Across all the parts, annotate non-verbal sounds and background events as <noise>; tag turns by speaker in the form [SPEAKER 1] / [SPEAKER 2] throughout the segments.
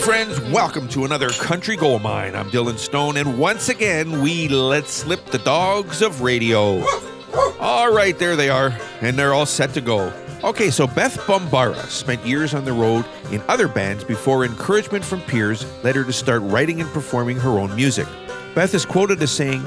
[SPEAKER 1] friends, welcome to another Country Gold Mine. I'm Dylan Stone, and once again, we let slip the dogs of radio. All right, there they are, and they're all set to go. Okay, so Beth Bombara spent years on the road in other bands before encouragement from peers led her to start writing and performing her own music. Beth is quoted as saying,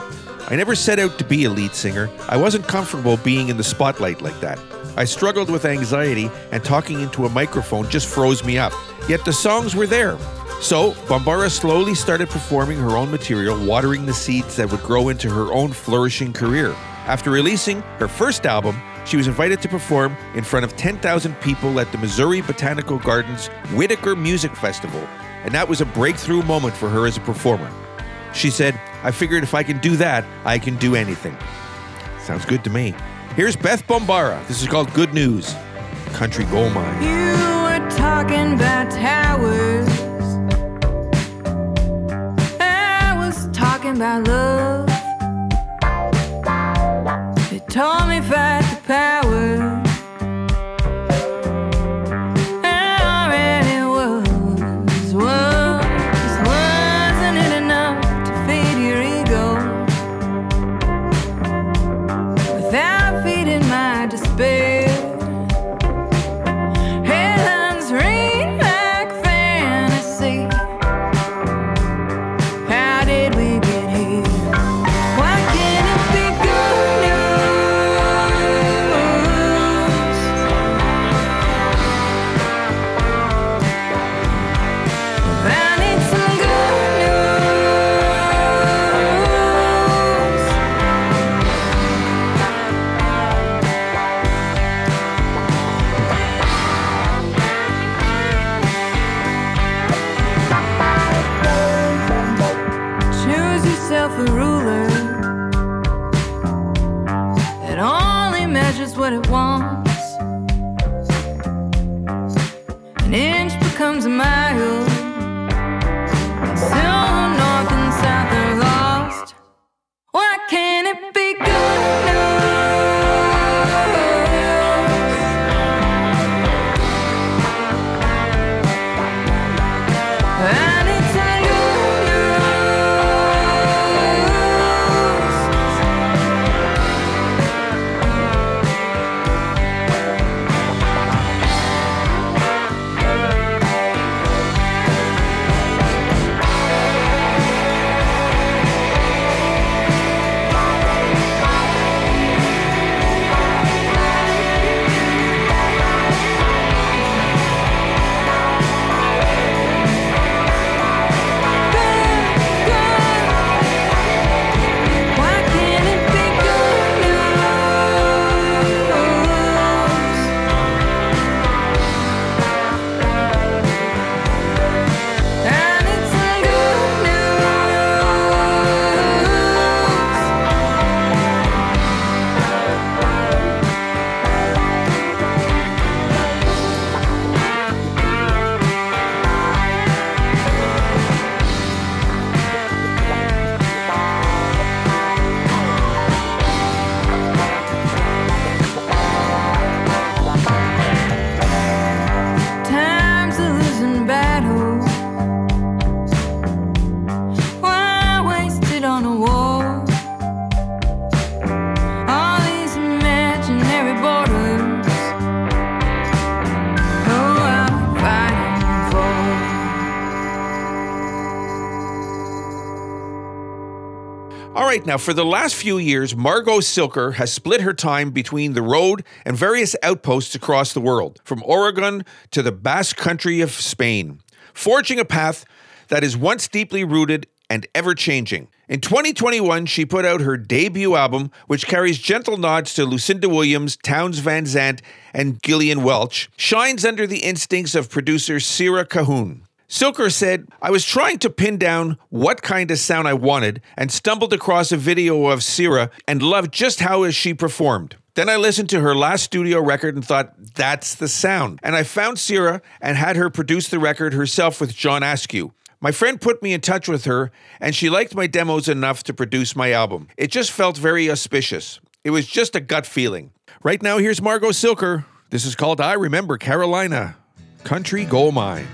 [SPEAKER 1] I never set out to be a lead singer. I wasn't comfortable being in the spotlight like that. I struggled with anxiety, and talking into a microphone just froze me up. Yet the songs were there. So, Bombara slowly started performing her own material, watering the seeds that would grow into her own flourishing career. After releasing her first album, she was invited to perform in front of 10,000 people at the Missouri Botanical Gardens Whitaker Music Festival, and that was a breakthrough moment for her as a performer. She said, I figured if I can do that, I can do anything. Sounds good to me. Here's Beth Bombara. This is called Good News Country Gold Mine. You were talking about towers. I was talking about love. They told me fight the power. right, now for the last few years, Margo Cilker has split her time between the road and various outposts across the world, from Oregon to the Basque country of Spain, forging a path that is once deeply rooted and ever changing. In 2021, she put out her debut album, which carries gentle nods to Lucinda Williams, Townes Van Zandt, and Gillian Welch, shines under the instincts of producer Sera Cahoone. Cilker said, I was trying to pin down what kind of sound I wanted and stumbled across a video of Sera and loved just how she performed. Then I listened to her last studio record and thought, that's the sound. And I found Sera and had her produce the record herself with John Askew. My friend put me in touch with her, and she liked my demos enough to produce my album. It just felt very auspicious. It was just a gut feeling. Right now, here's Margo Cilker. This is called I Remember Carolina Country Gold Mine.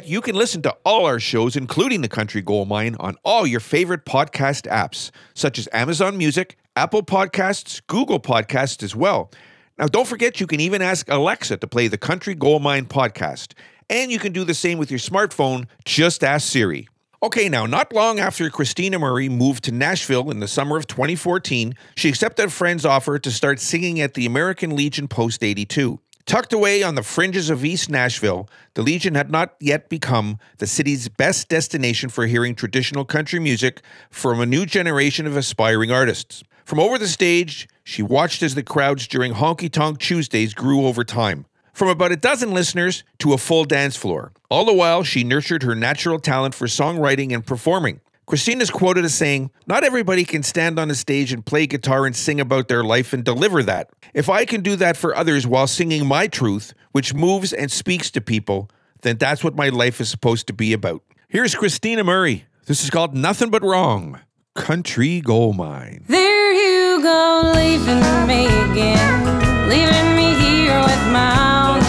[SPEAKER 1] forget you can listen to all our shows, including The Country Gold Mine, on all your favorite podcast apps, such as Amazon Music, Apple Podcasts, Google Podcasts as well. Now, don't forget you can even ask Alexa to play the Country Gold Mine podcast. And you can do the same with your smartphone, just ask Siri. Okay, now, not long after Kristina Murray moved to Nashville in the summer of 2014, she accepted a friend's offer to start singing at the American Legion Post 82. Tucked away on the fringes of East Nashville, the Legion had not yet become the city's best destination for hearing traditional country music from a new generation of aspiring artists. From over the stage, she watched as the crowds during Honky Tonk Tuesdays grew over time, from about a dozen listeners to a full dance floor. All the while, she nurtured her natural talent for songwriting and performing. Kristina's is quoted as saying, Not everybody can stand on a stage and play guitar and sing about their life and deliver that. If I can do that for others while singing my truth, which moves and speaks to people, then that's what my life is supposed to be about. Here's Kristina Murray. This is called Nothing But Wrong Country Gold Mine. There you go, leaving me again, leaving me here with my own.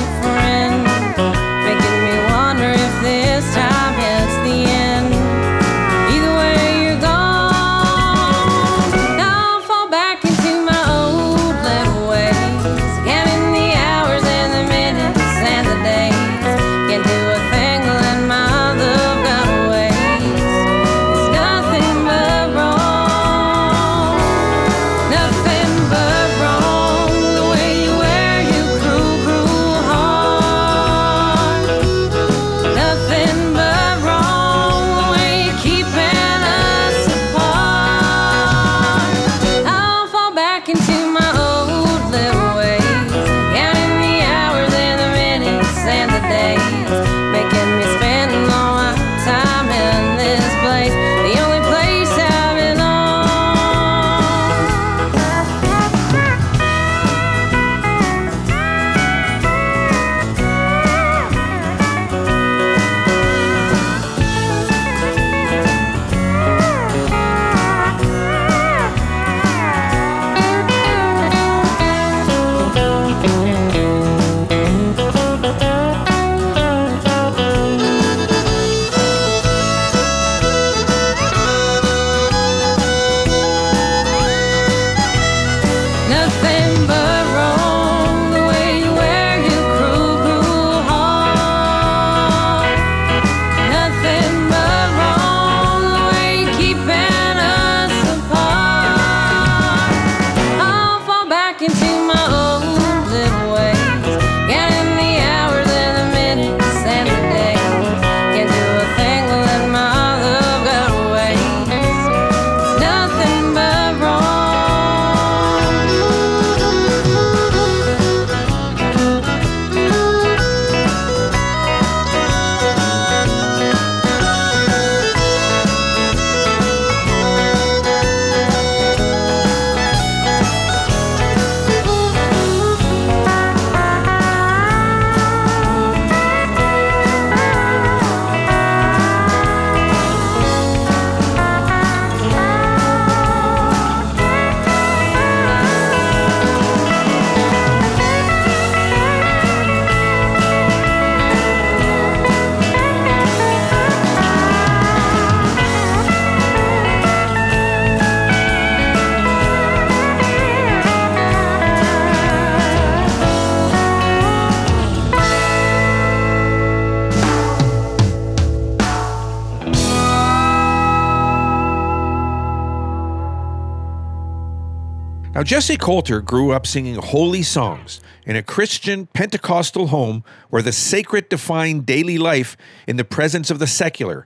[SPEAKER 1] Jessi Colter grew up singing holy songs in a Christian Pentecostal home where the sacred defined daily life in the presence of the secular.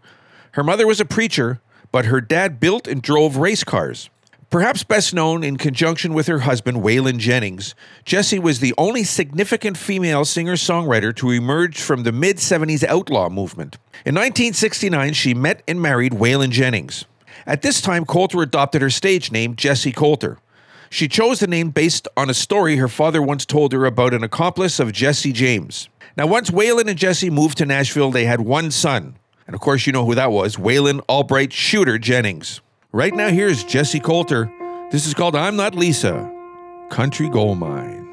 [SPEAKER 1] Her mother was a preacher, but her dad built and drove race cars. Perhaps best known in conjunction with her husband, Waylon Jennings, Jessi was the only significant female singer songwriter to emerge from the mid 70s outlaw movement. In 1969, she met and married Waylon Jennings. At this time, Colter adopted her stage name, Jessi Colter. She chose the name based on a story her father once told her about an accomplice of Jesse James. Now, once Waylon and Jessi moved to Nashville, they had one son. And of course, you know who that was Waylon Albright Shooter Jennings. Right now, here's Jessi Colter. This is called I'm Not Lisa, Country Gold Mine.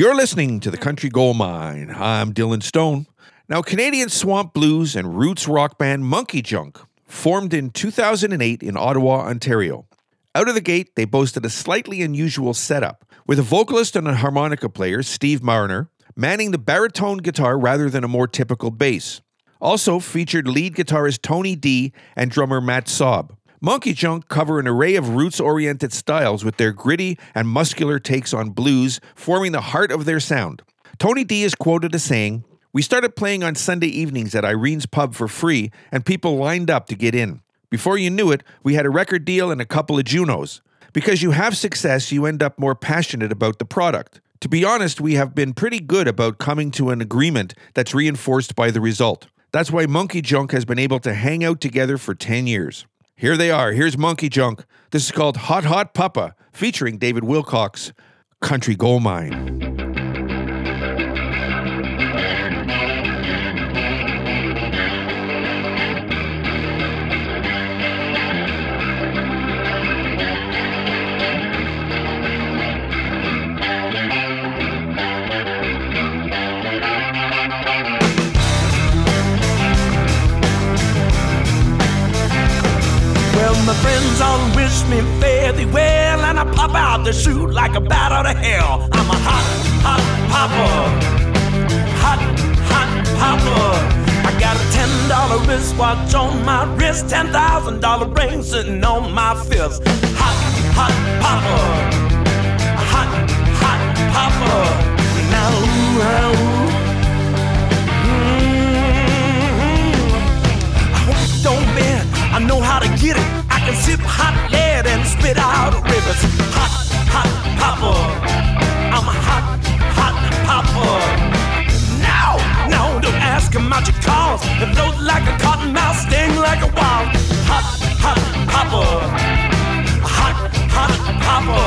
[SPEAKER 1] You're listening to the Country Gold Mine. I'm Dylan Stone. Now, Canadian swamp blues and roots rock band MonkeyJunk formed in 2008 in Ottawa, Ontario. Out of the gate, they boasted a slightly unusual setup, with a vocalist and a harmonica player, Steve Marner, manning the baritone guitar rather than a more typical bass. Also featured lead guitarist Tony D and drummer Matt Sobb. MonkeyJunk cover an array of roots oriented styles with their gritty and muscular takes on blues, forming the heart of their sound. Tony D is quoted as saying, We started playing on Sunday evenings at Irene's Pub for free, and people lined up to get in. Before you knew it, we had a record deal and a couple of Junos. Because you have success, you end up more passionate about the product. To be honest, we have been pretty good about coming to an agreement that's reinforced by the result. That's why MonkeyJunk has been able to hang out together for 10 years. Here they are. Here's MonkeyJunk. This is called Hot Hot Papa, featuring David Wilcox, Country Gold Mine.
[SPEAKER 2] Well, my friends all wish me fare well, and I pop out the chute like a bat out of hell. I'm a hot, hot popper. Hot, hot popper. I got a ten dollar wristwatch on my wrist, ten thousand dollar ring sitting on my fist. Hot, hot popper. Hot, hot popper. Now, now. ooh, hmm I hope you don't bend. I know how to get it. I can sip hot lead and spit out rivers. Hot, hot popper. I'm a hot, hot popper. Now, now don't ask about your cause. And float like a cotton mouse, sting like a wild. Hot, hot popper. Hot, hot popper.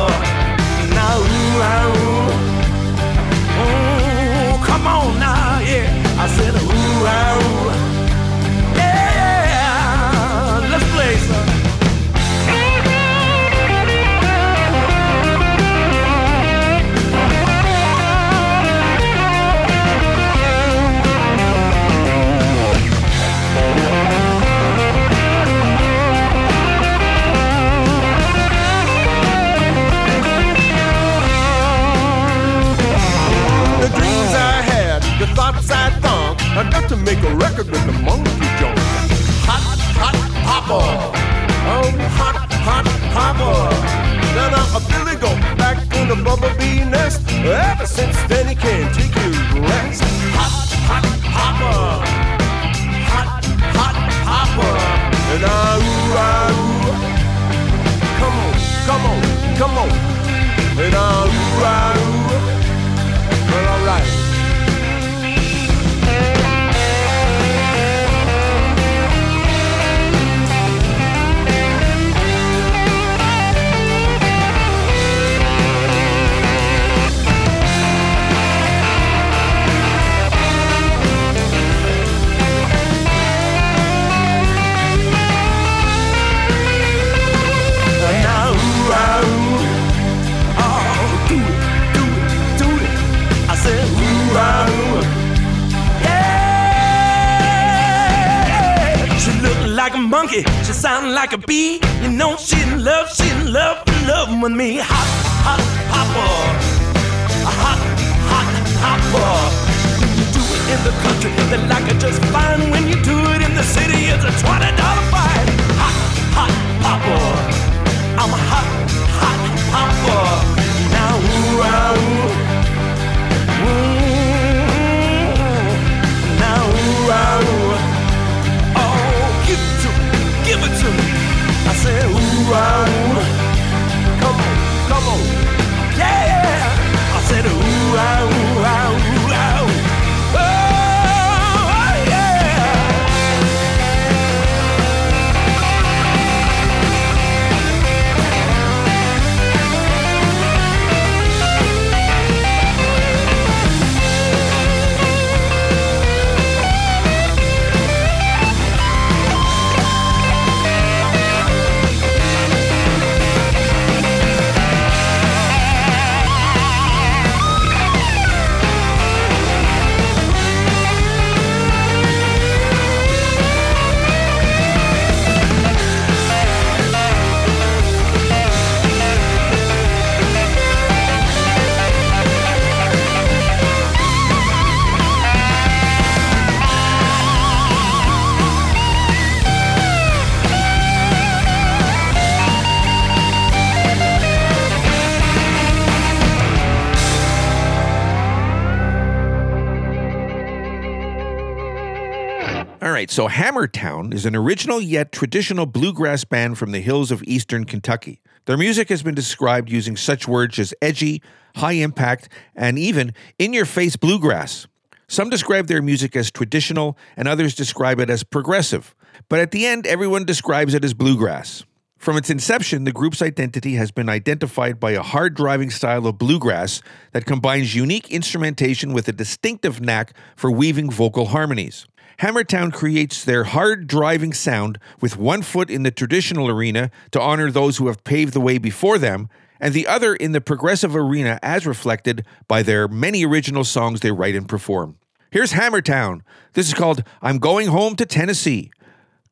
[SPEAKER 1] All right, so Hammertowne is an original yet traditional bluegrass band from the hills of eastern Kentucky. Their music has been described using such words as edgy, high impact, and even in your face bluegrass. Some describe their music as traditional, and others describe it as progressive. But at the end, everyone describes it as bluegrass. From its inception, the group's identity has been identified by a hard driving style of bluegrass that combines unique instrumentation with a distinctive knack for weaving vocal harmonies. Hammertowne creates their hard driving sound with one foot in the traditional arena to honor those who have paved the way before them, and the other in the progressive arena as reflected by their many original songs they write and perform. Here's Hammertowne. This is called I'm Going Home to Tennessee,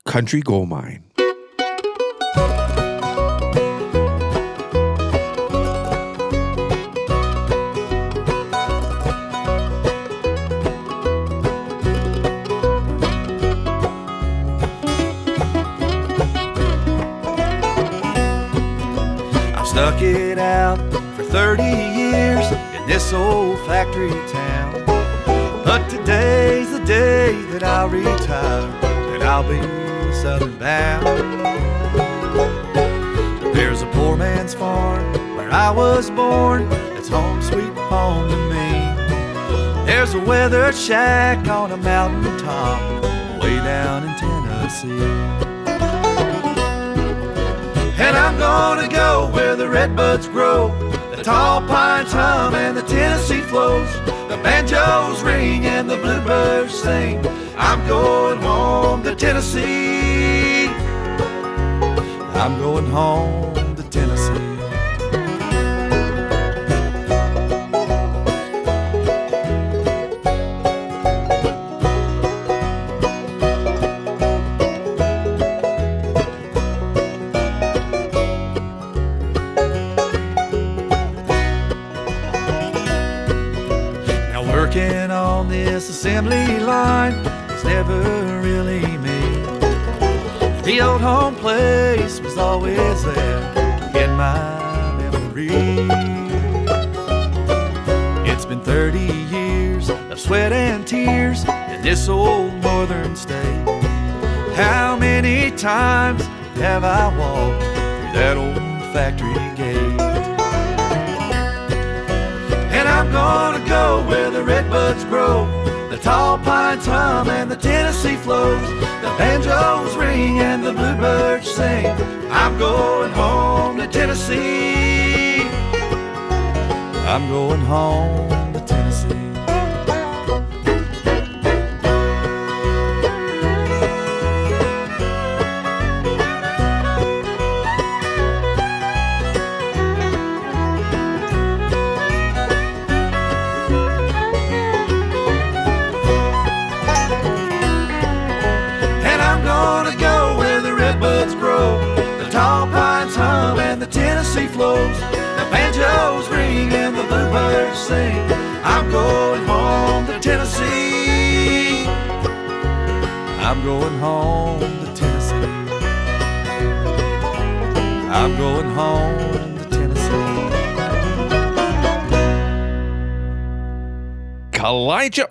[SPEAKER 1] Country Gold Mine.
[SPEAKER 3] stuck it out for 30 years in this old factory town. But today's the day that I retire, and I'll be southern bound. There's a poor man's farm where I was born, it's home sweet home to me. There's a weathered shack on a mountain top way down in Tennessee. And I'm gonna go where the redbuds grow, the tall pines hum and the Tennessee flows, the banjos ring and the bluebirds sing. I'm going home to Tennessee. I'm going home. this assembly line was never really me. The old home place was always there in my memory. It's been 30 years of sweat and tears in this old northern state. How many times have I walked through that old factory gate? I'm gonna go where the redbuds grow tall pines hum and the Tennessee flows. The banjos ring and the bluebirds sing. I'm going home to Tennessee. I'm going home. I'm going home to Tennessee. I'm going home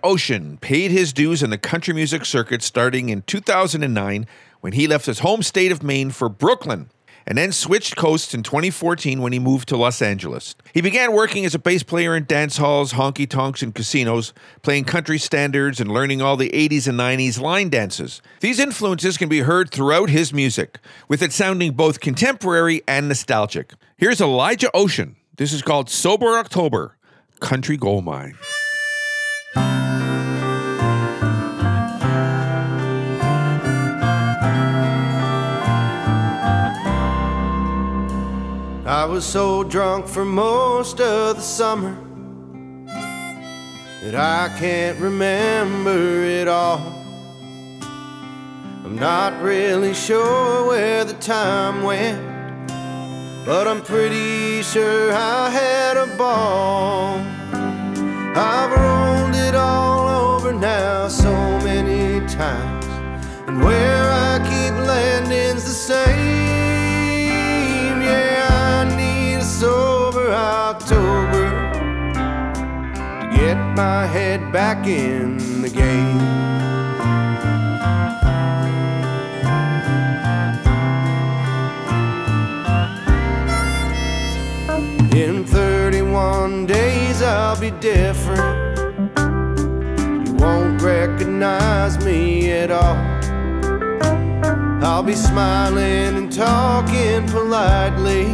[SPEAKER 1] Ocean paid his dues in the country music circuit starting in 2009 when he left his home state of Maine for Brooklyn and then switched coasts in 2014 when he moved to Los Angeles. He began working as a bass player in dance halls, honky tonks, and casinos, playing country standards and learning all the 80s and 90s line dances. These influences can be heard throughout his music, with it sounding both contemporary and nostalgic. Here's Elijah Ocean. This is called Sober October Country Gold Mine.
[SPEAKER 4] I was so drunk for most of the summer that I can't remember it all. I'm not really sure where the time went, but I'm pretty sure I had a ball. I've rolled it all over now so many times, and where I keep landing's the same. get my head back in the game. In 31 days, I'll be different. You won't recognize me at all. I'll be smiling and talking politely,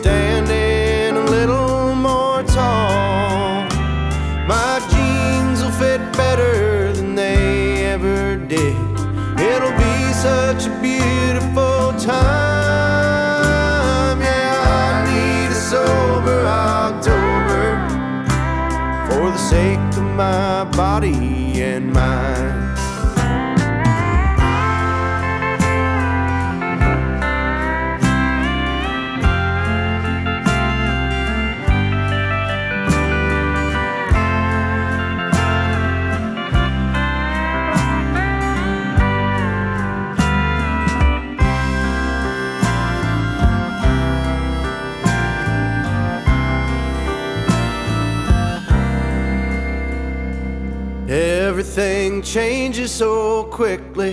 [SPEAKER 4] standing a little more tall. time. Yeah, I need a sober October for the sake of my body and mind. so quickly.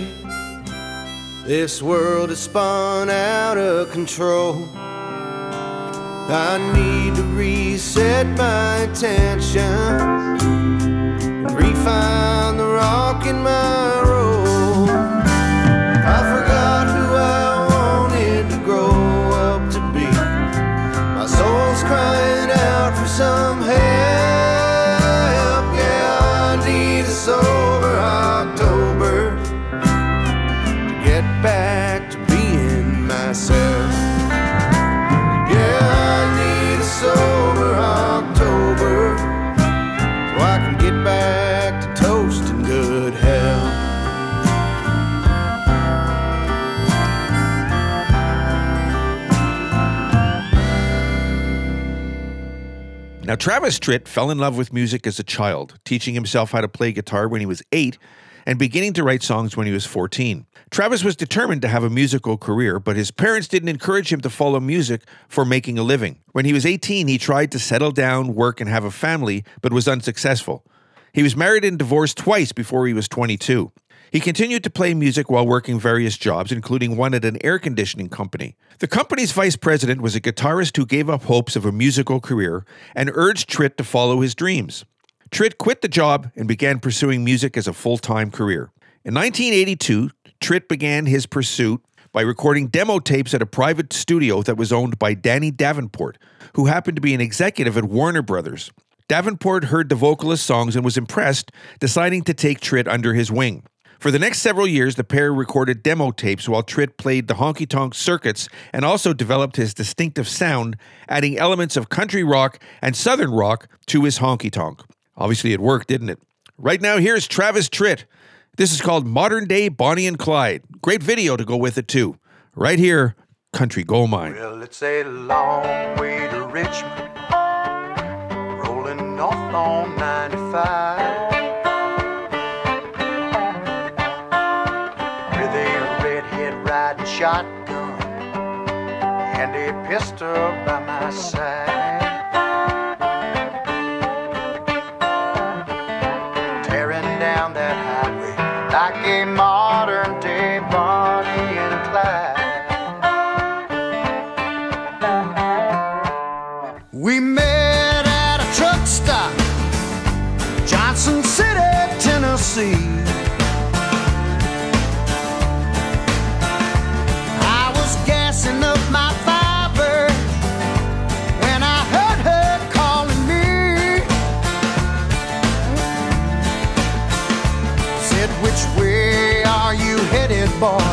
[SPEAKER 3] This world has spun out of control. I need to reset my attention and refine the rock in my road. I forgot who I wanted to grow up to be. My soul's crying out for some help.
[SPEAKER 1] Travis Tritt fell in love with music as a child, teaching himself how to play guitar when he was eight and beginning to write songs when he was 14. Travis was determined to have a musical career, but his parents didn't encourage him to follow music for making a living. When he was 18, he tried to settle down, work, and have a family, but was unsuccessful. He was married and divorced twice before he was 22. He continued to play music while working various jobs, including one at an air conditioning company. The company's vice president was a guitarist who gave up hopes of a musical career and urged Tritt to follow his dreams. Tritt quit the job and began pursuing music as a full time career. In 1982, Tritt began his pursuit by recording demo tapes at a private studio that was owned by Danny Davenport, who happened to be an executive at Warner Brothers. Davenport heard the vocalist's songs and was impressed, deciding to take Tritt under his wing. For the next several years, the pair recorded demo tapes while Tritt played the honky tonk circuits and also developed his distinctive sound, adding elements of country rock and southern rock to his honky tonk. Obviously, it worked, didn't it? Right now, here's Travis Tritt. This is called Modern Day Bonnie and Clyde. Great video to go with it, too. Right here, Country Gold Mine.
[SPEAKER 3] Well, it's a long way to Richmond, rolling north on 95. shotgun and a pistol by my side. boy.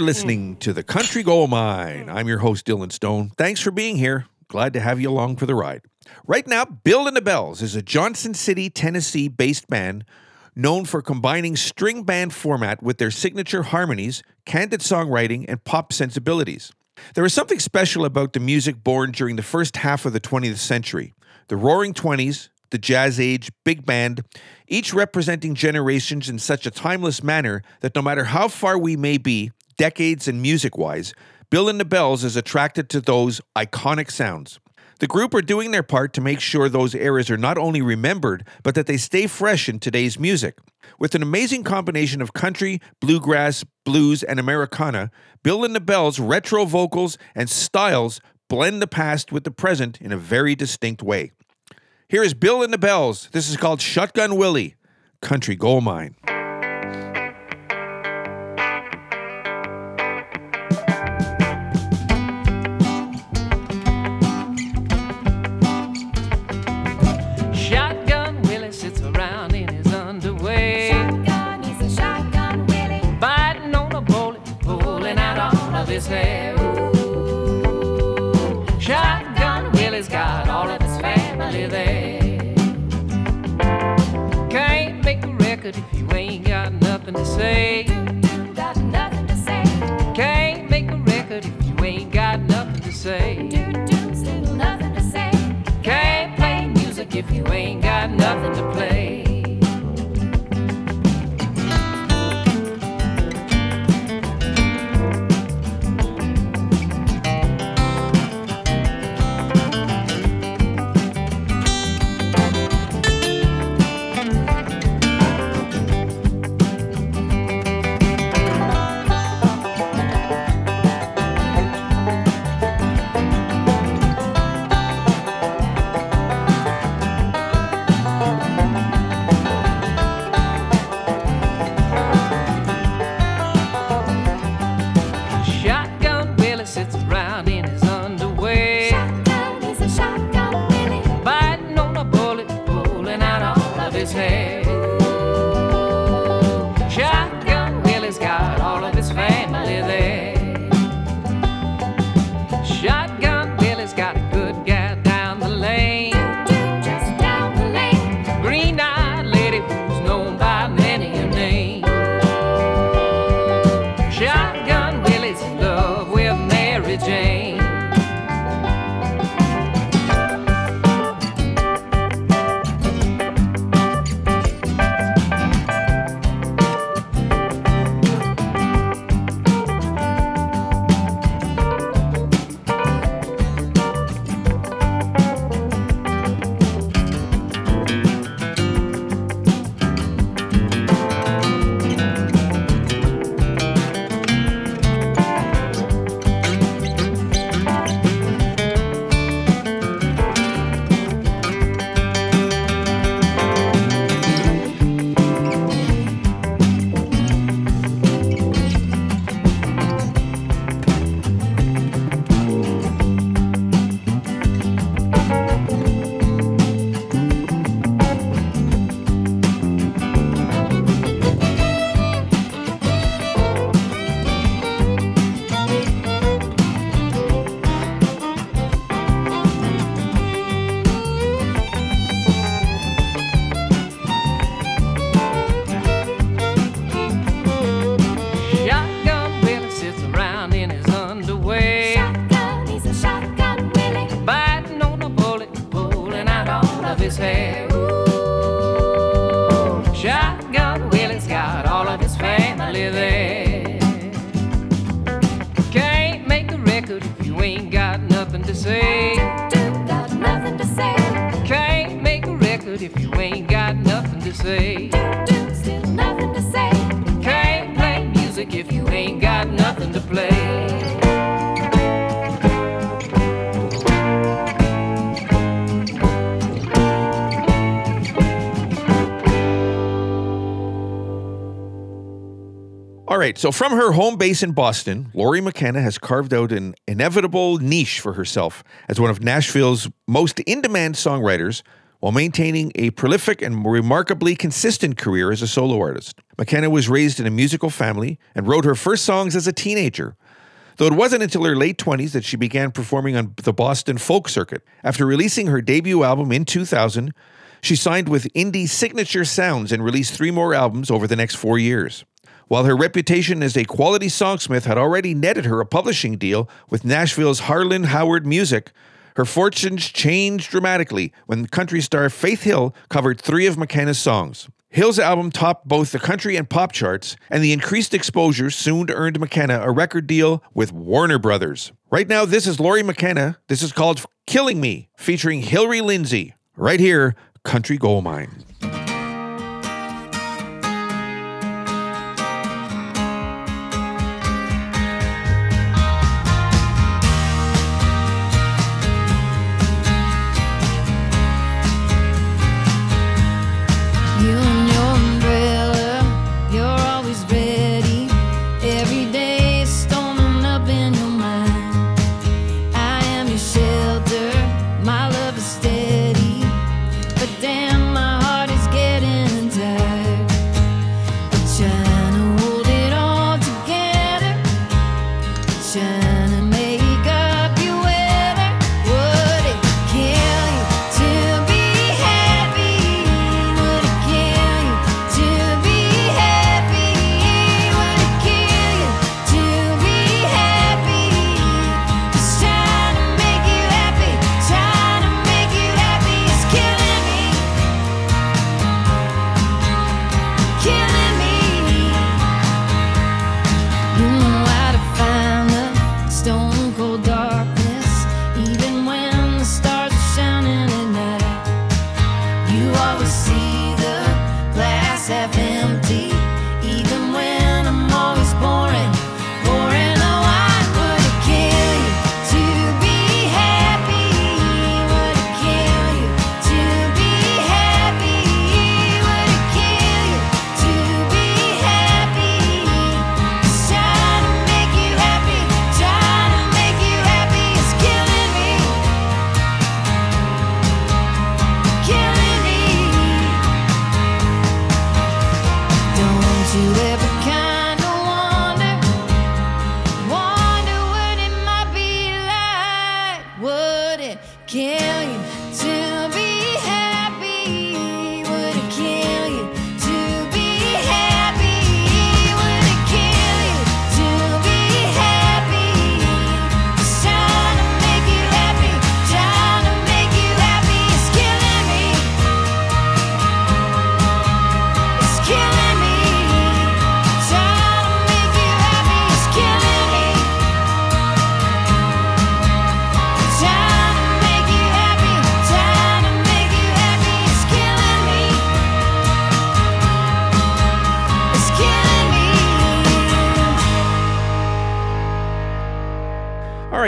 [SPEAKER 1] are listening to the Country Gold Mine. I'm your host, Dylan Stone. Thanks for being here. Glad to have you along for the ride. Right now, Bill and the Belles is a Johnson City, Tennessee based band known for combining string band format with their signature harmonies, candid songwriting, and pop sensibilities. There is something special about the music born during the first half of the 20th century. The Roaring Twenties, the jazz age, big band, each representing generations in such a timeless manner that no matter how far we may be, decades and music wise, Bill and the Belles is attracted to those iconic sounds. The group are doing their part to make sure those eras are not only remembered, but that they stay fresh in today's music. With an amazing combination of country, bluegrass, blues, and Americana, Bill and the Belles' retro vocals and styles blend the past with the present in a very distinct way. Here is Bill and the Belles. This is called Shotgun Willie, Country Gold Mine.
[SPEAKER 3] got nothing to play.
[SPEAKER 1] All right, so from her home base in Boston, Lori McKenna has carved out an inevitable niche for herself as one of Nashville's most in demand songwriters while maintaining a prolific and remarkably consistent career as a solo artist. McKenna was raised in a musical family and wrote her first songs as a teenager. Though it wasn't until her late 20s that she began performing on the Boston folk circuit. After releasing her debut album in 2000, she signed with Indie Signature Sounds and released three more albums over the next four years. While her reputation as a quality songsmith had already netted her a publishing deal with Nashville's Harlan Howard Music, her fortunes changed dramatically when country star Faith Hill covered three of McKenna's songs. Hill's album topped both the country and pop charts, and the increased exposure soon earned McKenna a record deal with Warner Brothers. Right now, this is Lori McKenna. This is called Killing Me, featuring Hillary Lindsey. Right here, Country Gold Mine.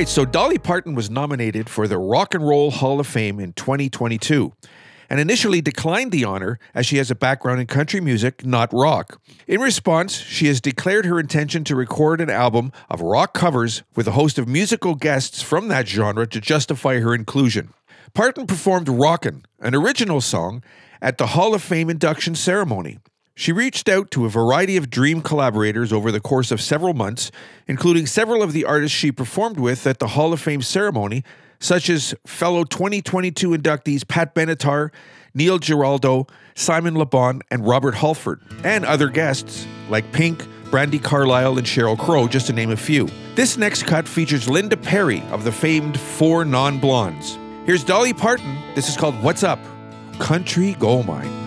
[SPEAKER 1] right, so Dolly Parton was nominated for the Rock and Roll Hall of Fame in 2022 and initially declined the honor as she has a background in country music, not rock. In response, she has declared her intention to record an album of rock covers with a host of musical guests from that genre to justify her inclusion. Parton performed Rockin', an original song, at the Hall of Fame induction ceremony. She reached out to a variety of Dream collaborators over the course of several months, including several of the artists she performed with at the Hall of Fame ceremony, such as fellow 2022 inductees Pat Benatar, Neil Giraldo, Simon Le Bon, and Robert Halford, and other guests like Pink, Brandi Carlile, and Sheryl Crow, just to name a few. This next cut features Linda Perry of the famed Four Non Blondes. Here's Dolly Parton. This is called What's Up? Country Goldmine.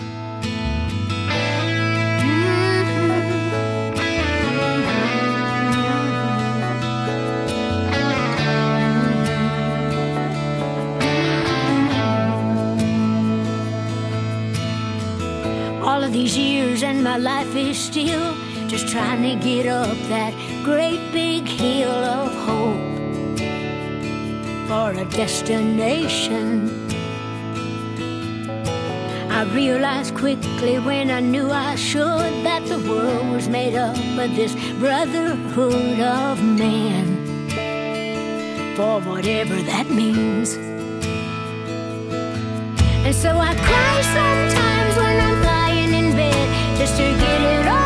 [SPEAKER 5] of these years, and my life is still just trying to get up that great big hill of hope for a destination. I realized quickly when I knew I should that the world was made up of this brotherhood of man, for whatever that means. And so I cry sometimes when I'm just to get it all.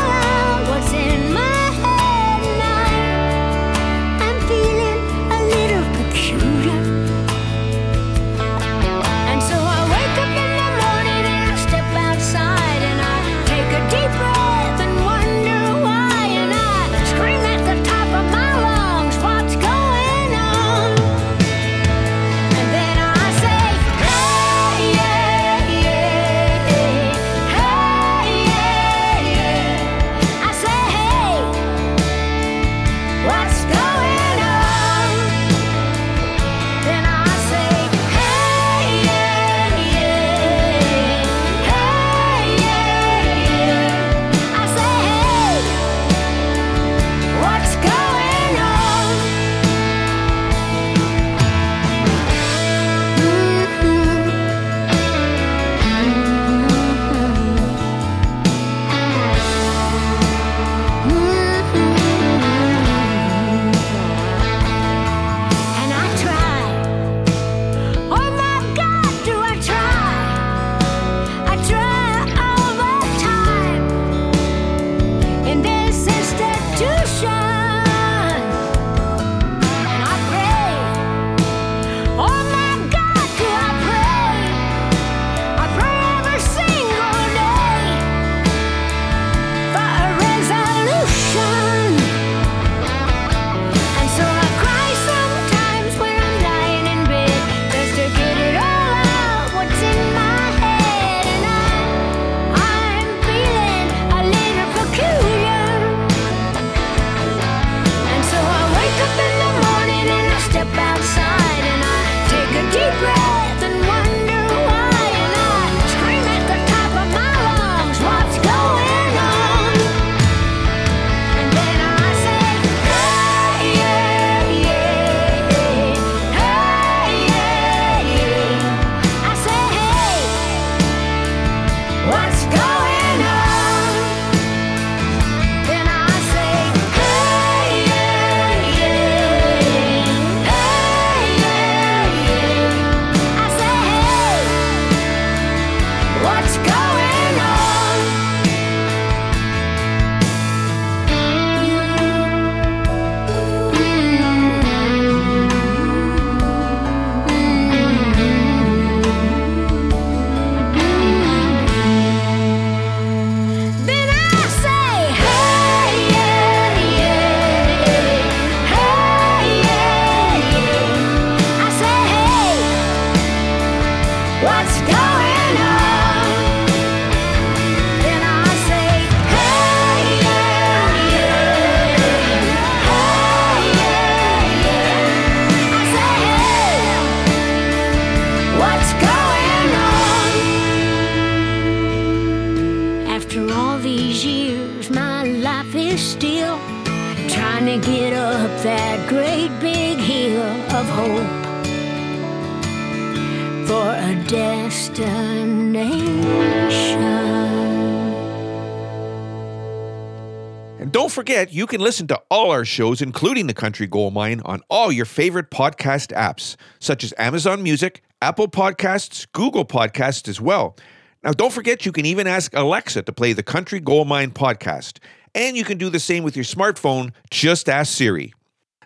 [SPEAKER 1] you can listen to all our shows, including The Country Gold Mine, on all your favorite podcast apps, such as Amazon Music, Apple Podcasts, Google Podcasts as well. Now, don't forget you can even ask Alexa to play the Country Gold Mine podcast. And you can do the same with your smartphone, just ask Siri.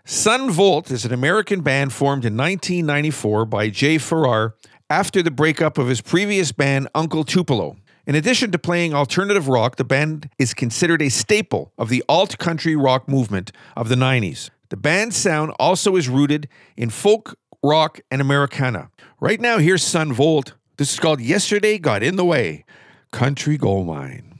[SPEAKER 1] Son Volt is an American band formed in 1994 by Jay Farrar after the breakup of his previous band, Uncle Tupelo. In addition to playing alternative rock, the band is considered a staple of the alt country rock movement of the 90s. The band's sound also is rooted in folk rock and Americana. Right now, here's Son Volt. This is called Yesterday Got in the Way Country Gold Mine.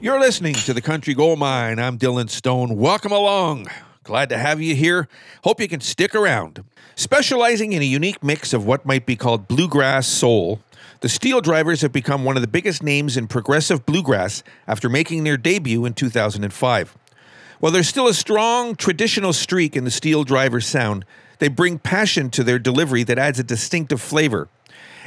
[SPEAKER 1] You're listening to the Country Gold Mine. I'm Dylan Stone. Welcome along. Glad to have you here. Hope you can stick around. Specializing in a unique mix of what might be called bluegrass soul, the SteelDrivers have become one of the biggest names in progressive bluegrass after making their debut in 2005. While there's still a strong traditional streak in the SteelDrivers sound, they bring passion to their delivery that adds a distinctive flavor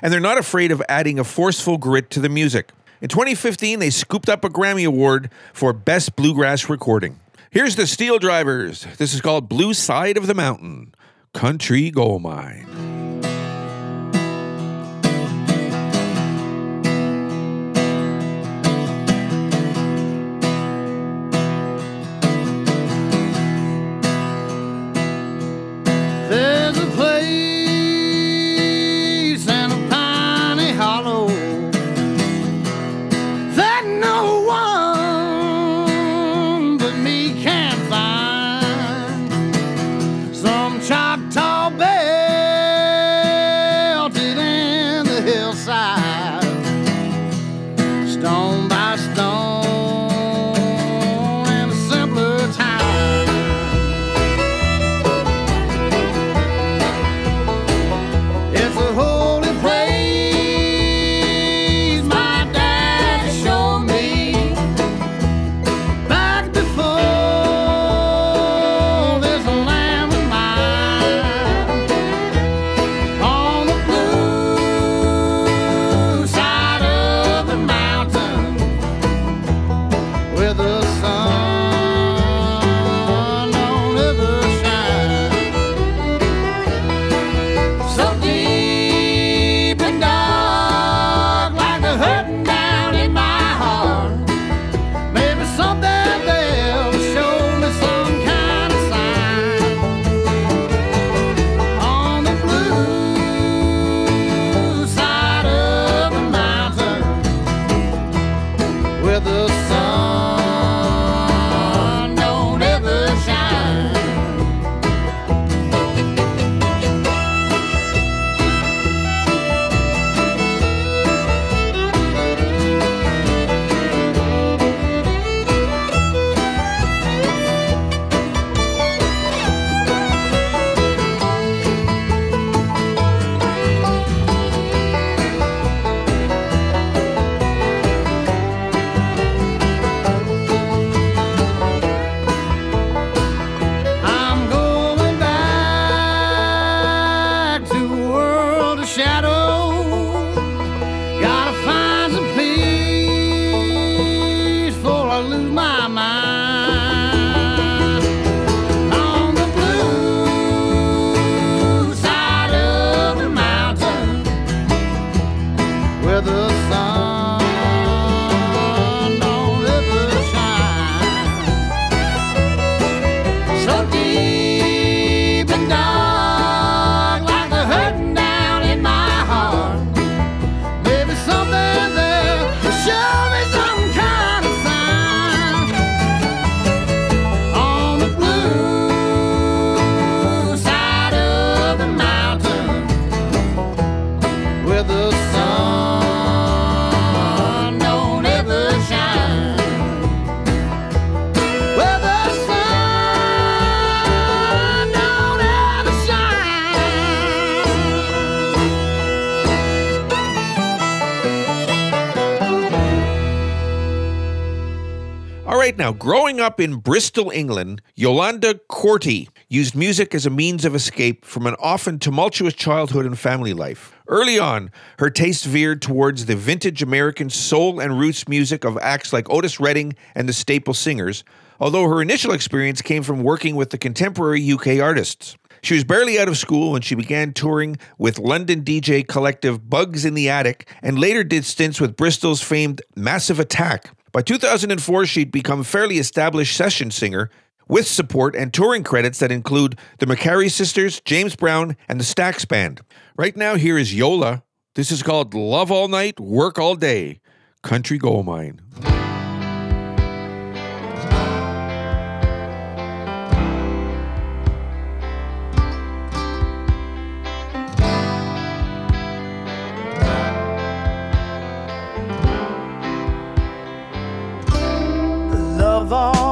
[SPEAKER 1] and they're not afraid of adding a forceful grit to the music. In 2015, they scooped up a Grammy Award for Best Bluegrass Recording. Here's the SteelDrivers. This is called Blue Side of the Mountain Country Gold Mine. right now. Growing up in Bristol, England, Yolanda Quartey used music as a means of escape from an often tumultuous childhood and family life. Early on, her taste veered towards the vintage American soul and roots music of acts like Otis Redding and the Staple Singers, although her initial experience came from working with the contemporary UK artists. She was barely out of school when she began touring with London DJ collective Bugs in the Attic and later did stints with Bristol's famed Massive Attack. By 2004, she'd become a fairly established session singer with support and touring credits that include the McCarry Sisters, James Brown, and the Stax Band. Right now, here is Yola. This is called Love All Night, Work All Day, Country Gold Mine. of all.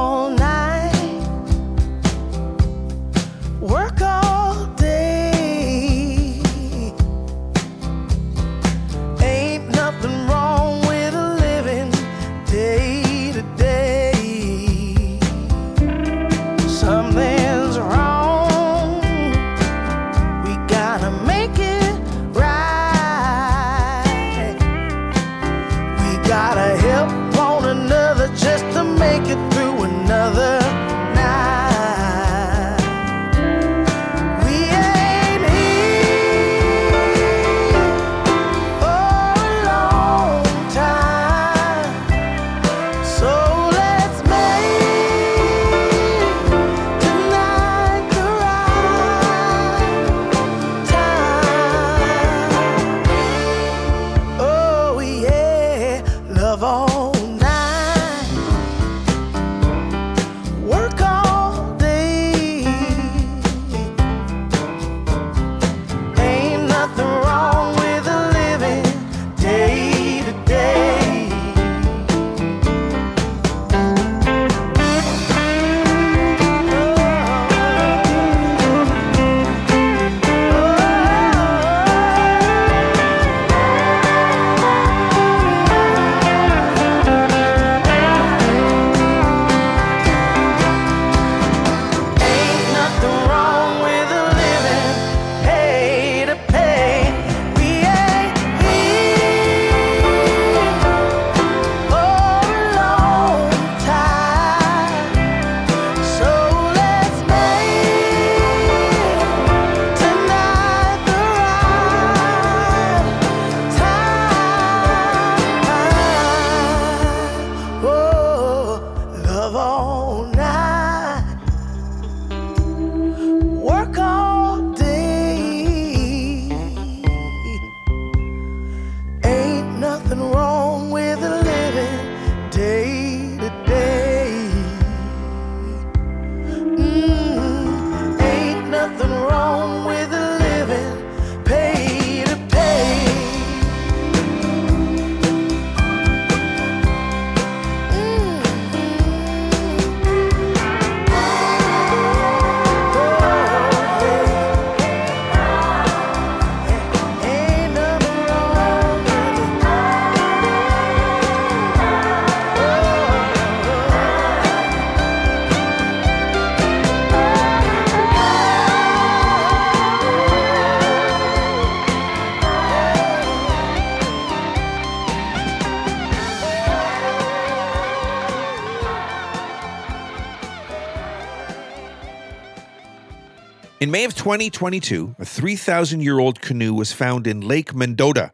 [SPEAKER 1] In May of 2022, a 3,000 year old canoe was found in Lake Mendota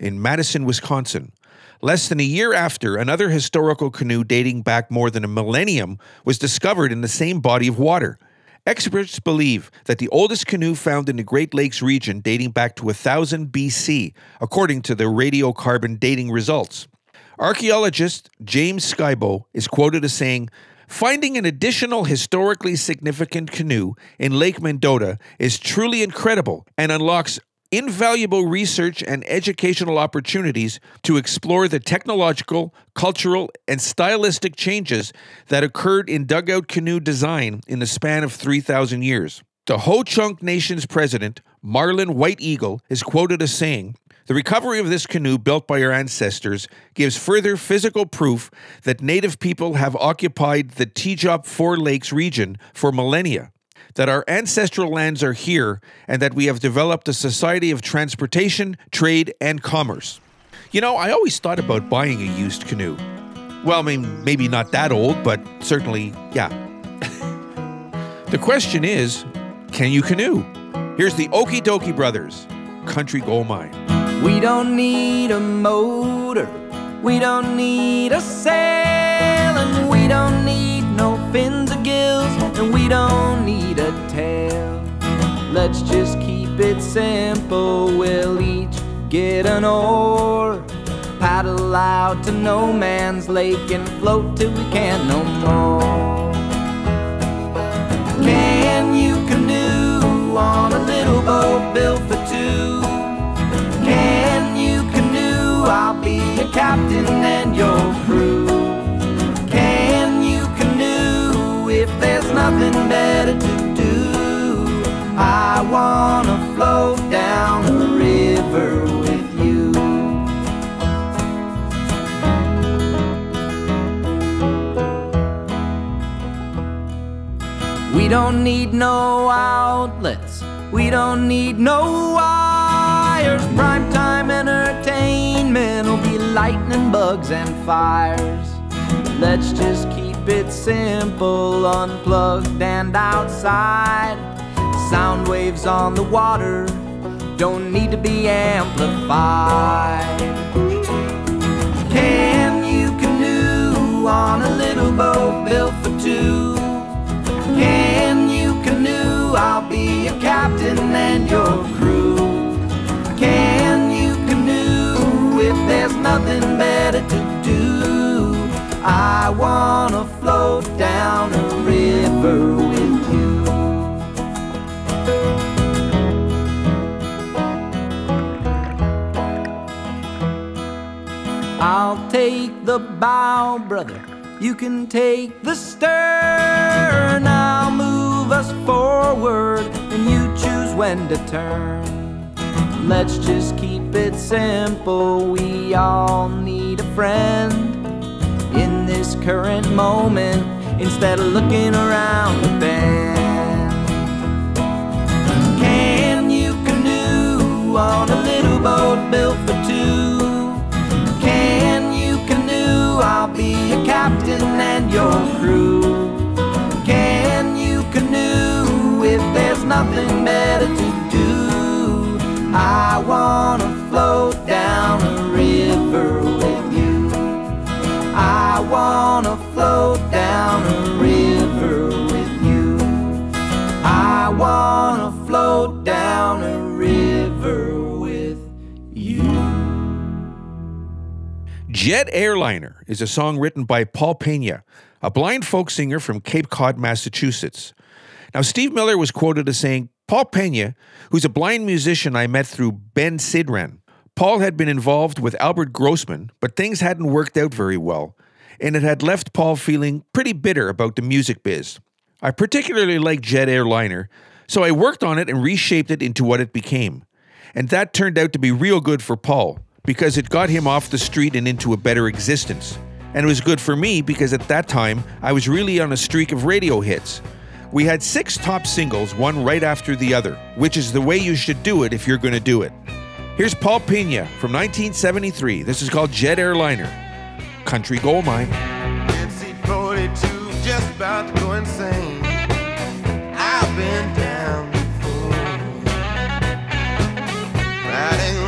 [SPEAKER 1] in Madison, Wisconsin. Less than a year after, another historical canoe dating back more than a millennium was discovered in the same body of water. Experts believe that the oldest canoe found in the Great Lakes region dating back to 1000 BC, according to the radiocarbon dating results. Archaeologist James Skybo is quoted as saying, Finding an additional historically significant canoe in Lake Mendota is truly incredible and unlocks invaluable research and educational opportunities to explore the technological, cultural, and stylistic changes that occurred in dugout canoe design in the span of 3,000 years. The Ho Chunk Nation's president, Marlon White Eagle, is quoted as saying, the recovery of this canoe built by your ancestors gives further physical proof that Native people have occupied the Teejop Four Lakes region for millennia, that our ancestral lands are here, and that we have developed a society of transportation, trade, and commerce. You know, I always thought about buying a used canoe. Well, I mean, maybe not that old, but certainly, yeah. <laughs> the question is can you canoe? Here's the Okee Dokee Brothers, Country Gold Mine.
[SPEAKER 6] We don't need a motor, we don't need a sail, and we don't need no fins or gills, and we don't need a tail. Let's just keep it simple, we'll each get an oar, paddle out to no man's lake, and float till we can no more. Can you canoe on a little boat built for can you canoe? I'll be your captain and your crew. Can you canoe if there's nothing better to do? I wanna float down the river with you. We don't need no outlets. We don't need no lightning bugs and fires. Let's just keep it simple, unplugged and outside. Sound waves on the water don't need to be amplified. Can you canoe on a little boat built for two? Can you canoe? I'll be your captain and your crew. There's nothing better to do. I wanna float down a river with you. I'll take the bow, brother. You can take the stern. I'll move us forward, and you choose when to turn. Let's just keep it simple. We all need a friend in this current moment instead of looking around the bend. Can you canoe on a little boat built for two? Can you canoe? I'll be your captain and your crew. Can you canoe if there's nothing better to do? I wanna float down a river with you. I wanna float down a river with you. I wanna float down a river with you.
[SPEAKER 1] Jet Airliner is a song written by Paul Pena, a blind folk singer from Cape Cod, Massachusetts. Now, Steve Miller was quoted as saying, Paul Pena, who's a blind musician I met through Ben Sidran. Paul had been involved with Albert Grossman, but things hadn't worked out very well, and it had left Paul feeling pretty bitter about the music biz. I particularly liked Jet Airliner, so I worked on it and reshaped it into what it became. And that turned out to be real good for Paul, because it got him off the street and into a better existence. And it was good for me because at that time I was really on a streak of radio hits. We had six top singles, one right after the other, which is the way you should do it if you're going to do it. Here's Paul Pena from 1973. This is called Jet Airliner, Country Gold Mine. I've been down before.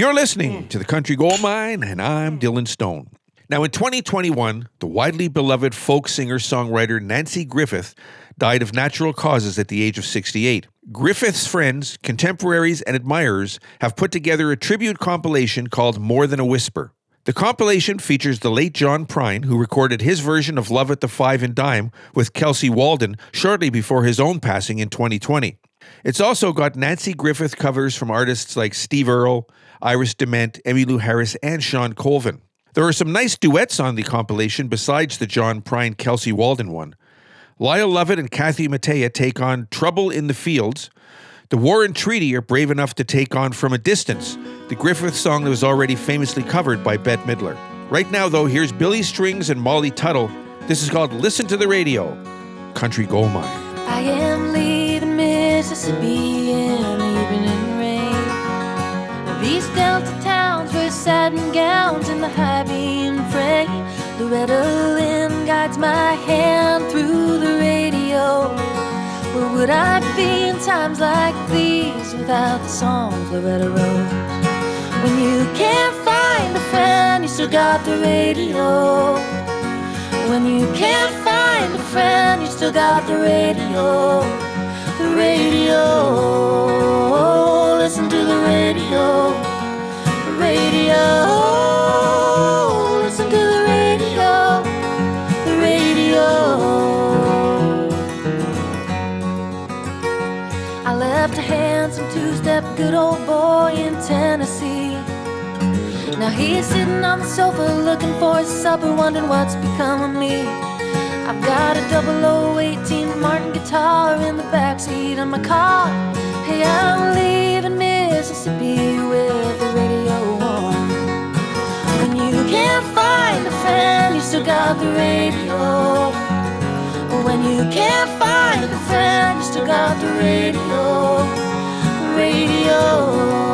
[SPEAKER 1] You're listening to The Country Gold Mine, and I'm Dylan Stone. Now, in 2021, the widely beloved folk singer songwriter Nanci Griffith died of natural causes at the age of 68. Griffith's friends, contemporaries, and admirers have put together a tribute compilation called More Than a Whisper. The compilation features the late John Prine, who recorded his version of Love at the Five and Dime with Kelsey Waldon shortly before his own passing in 2020. It's also got Nanci Griffith covers from artists like Steve Earle, Iris DeMent, Emmylou Harris, and Shawn Colvin. There are some nice duets on the compilation besides the John Prine Kelsey Waldon one. Lyle Lovett and Kathy Mattea take on Trouble in the Fields. The War and Treaty are brave enough to take on From a Distance, the Griffith song that was already famously covered by Bette Midler. Right now, though, here's Billy Strings and Molly Tuttle. This is called Listen to the Radio Country Goldmine. I am leaving Mississippi. satin gowns in the high beam frame. Loretta Lynn guides my hand through the radio. Where would I be in times like these without the songs Loretta wrote? When you can't find a friend, you still got the radio. When you can't find a friend, you still got the radio. The radio. Listen to the radio radio. Listen to the radio. The radio. I left a handsome two step good old boy in Tennessee. Now he's sitting on the sofa looking for his supper, wondering what's become of me. I've got a 0018 Martin guitar in the backseat of my car. Hey, I'm leaving Mississippi with the radio. still got the radio. When you can't find a friend, you still got the radio. Radio.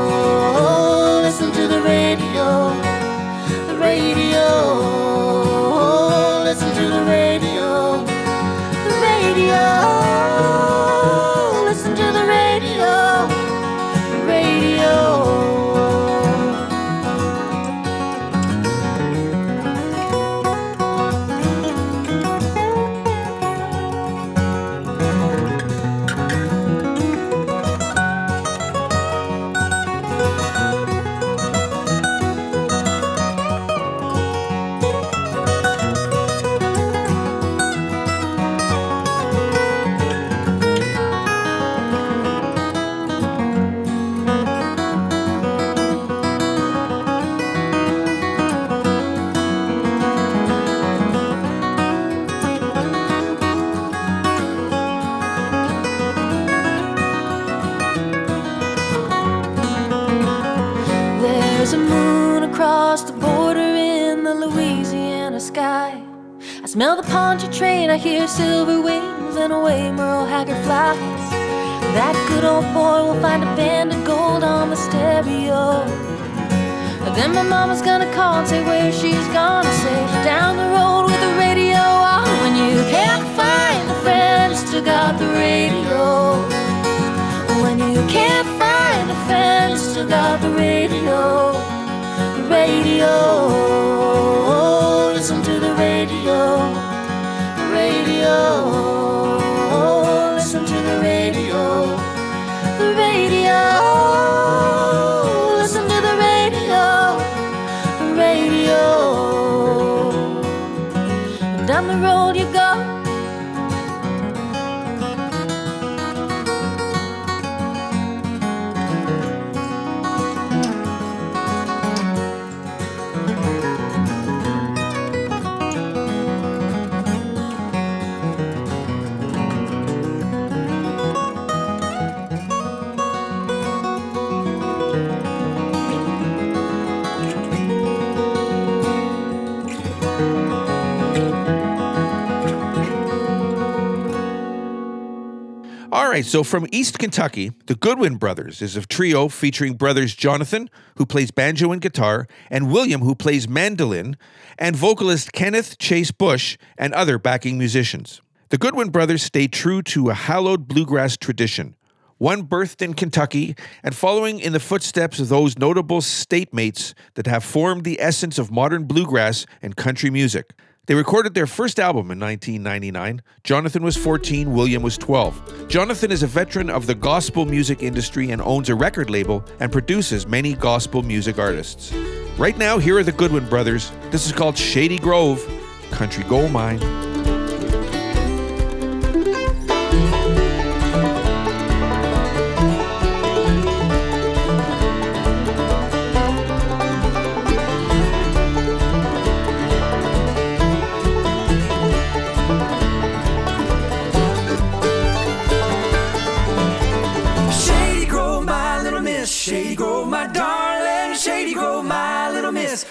[SPEAKER 1] So, from East Kentucky, the Goodwin Brothers is a trio featuring brothers Jonathan, who plays banjo and guitar, and William, who plays mandolin, and vocalist Kenneth Chase Bush and other backing musicians. The Goodwin Brothers stay true to a hallowed bluegrass tradition, one birthed in Kentucky and following in the footsteps of those notable statemates that have formed the essence of modern bluegrass and country music. They recorded their first album in 1999. Jonathan was 14, William was 12. Jonathan is a veteran of the gospel music industry and owns a record label and produces many gospel music artists. Right now, here are the Goodwin Brothers. This is called Shady Grove, Country Gold Mine.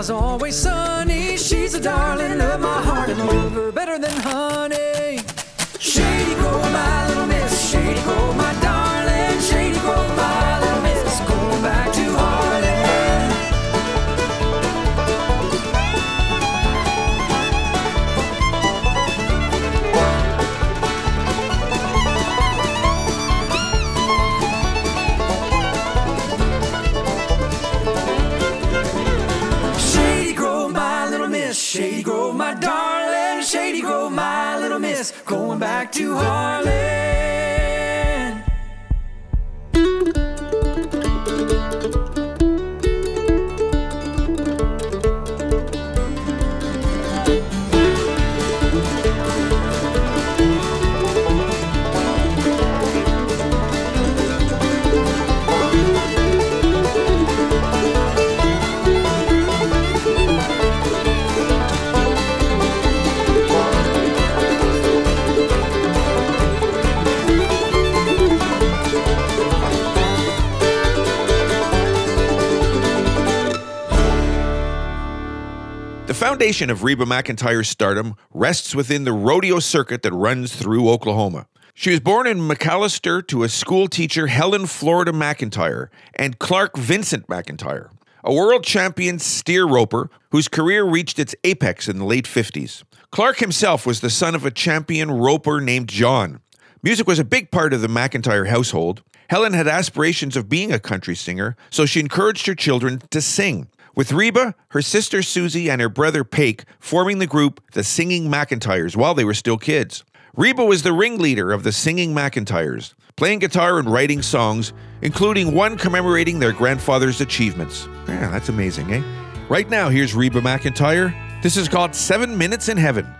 [SPEAKER 1] Mama's always sunny. She's a darling of my heart and love her better than honey. foundation of Reba McEntire's stardom rests within the rodeo circuit that runs through Oklahoma. She was born in McAlester to a school teacher, Helen Florida McEntire, and Clark Vincent McEntire, a world champion steer roper whose career reached its apex in the late 50s. Clark himself was the son of a champion roper named John. Music was a big part of the McEntire household. Helen had aspirations of being a country singer, so she encouraged her children to sing with Reba, her sister Susie, and her brother Pake forming the group the Singing McEntires while they were still kids. Reba was the ringleader of the Singing McEntires, playing guitar and writing songs, including one commemorating their grandfather's achievements. Yeah, that's amazing, eh? Right now, here's Reba McEntire. This is called Seven Minutes in Heaven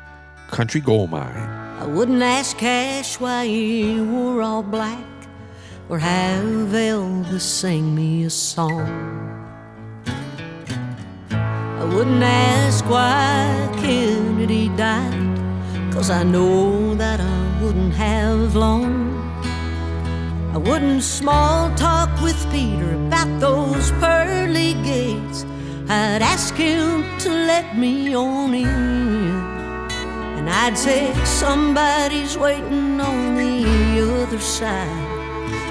[SPEAKER 1] Country Gold Mine.
[SPEAKER 7] I wouldn't ask Cash why he wore all black or have Elvis sing me a song. I wouldn't ask why Kennedy died, cause I know that I wouldn't have long. I wouldn't small talk with Peter about those pearly gates. I'd ask him to let me on in. And I'd say somebody's waiting on the other side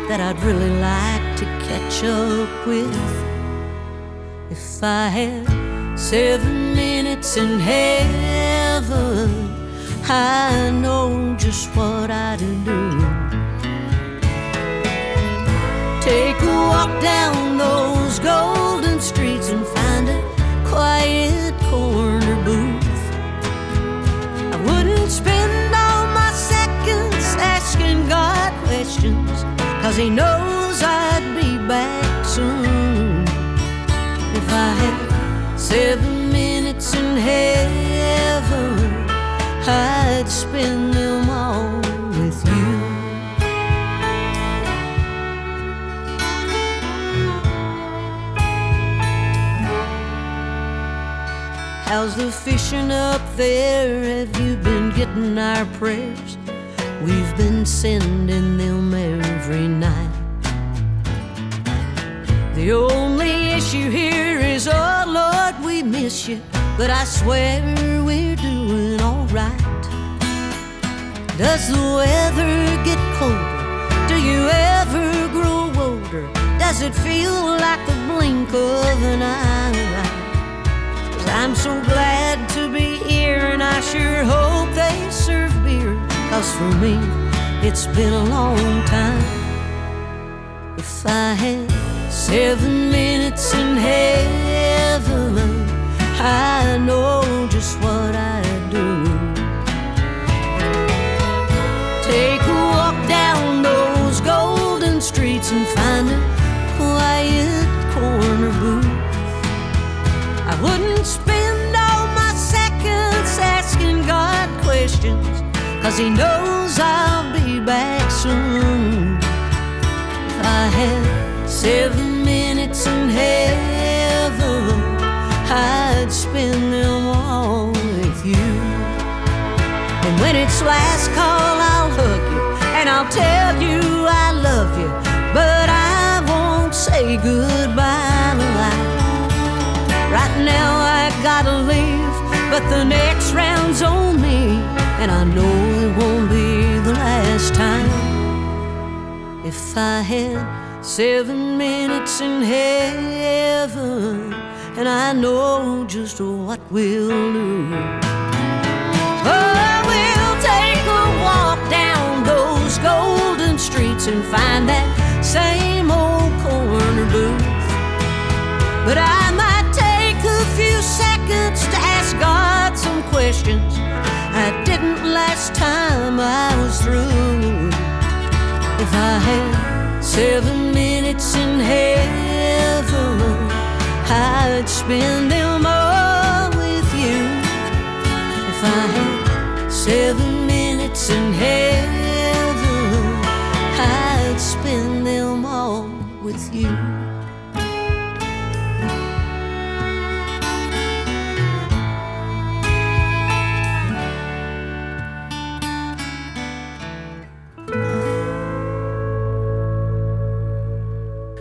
[SPEAKER 7] that I'd really like to catch up with if I had Seven minutes in heaven, I know just what I would do. Take a walk down those golden streets and find a quiet corner booth. I wouldn't spend all my seconds asking God questions, cause He knows I'd be back. Seven minutes in heaven, I'd spend them all with you. How's the fishing up there? Have you been getting our prayers? We've been sending them every night. The only issue here is, oh Lord, we miss you, but I swear we're doing alright. Does the weather get colder? Do you ever grow older? Does it feel like the blink of an eye? Cause I'm so glad to be here, and I sure hope they serve beer. Cause for me, it's been a long time. If I had Seven minutes in heaven, I know just what I do. Take a walk down those golden streets and find a quiet corner booth. I wouldn't spend all my seconds asking God questions, cause He knows I'll be back soon. Seven minutes in heaven, I'd spend them all with you. And when it's last call, I'll hug you and I'll tell you I love you, but I won't say goodbye to life. Right now, I gotta leave, but the next round's on me, and I know it won't be the last time. If I had Seven minutes in heaven, and I know just what we'll do. Oh, we'll take a walk down those golden streets and find that same old corner booth. But I might take a few seconds to ask God some questions I didn't last time I was through. If I had Seven minutes in heaven, I'd spend them all with you. If I had seven minutes in heaven, I'd spend them all with you.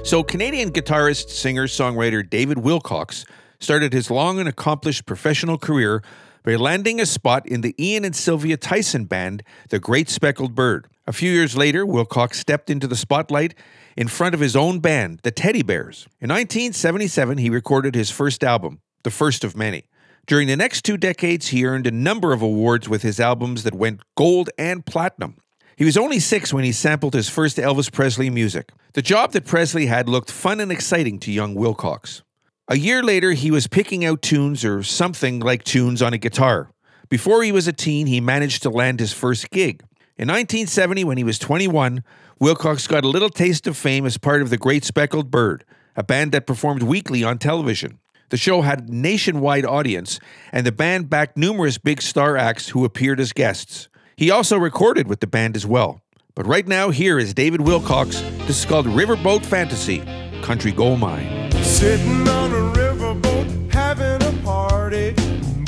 [SPEAKER 1] So, Canadian guitarist, singer, songwriter David Wilcox started his long and accomplished professional career by landing a spot in the Ian and Sylvia Tyson band, The Great Speckled Bird. A few years later, Wilcox stepped into the spotlight in front of his own band, the Teddy Bears. In 1977, he recorded his first album, the first of many. During the next two decades, he earned a number of awards with his albums that went gold and platinum. He was only six when he sampled his first Elvis Presley music. The job that Presley had looked fun and exciting to young Wilcox. A year later, he was picking out tunes or something like tunes on a guitar. Before he was a teen, he managed to land his first gig. In 1970, when he was 21, Wilcox got a little taste of fame as part of the Great Speckled Bird, a band that performed weekly on television. The show had nationwide audience, and the band backed numerous big star acts who appeared as guests. He also recorded with the band as well. But right now, here is David Wilcox. This is called Riverboat Fantasy Country Gold Mine. Sitting on a riverboat, having a party,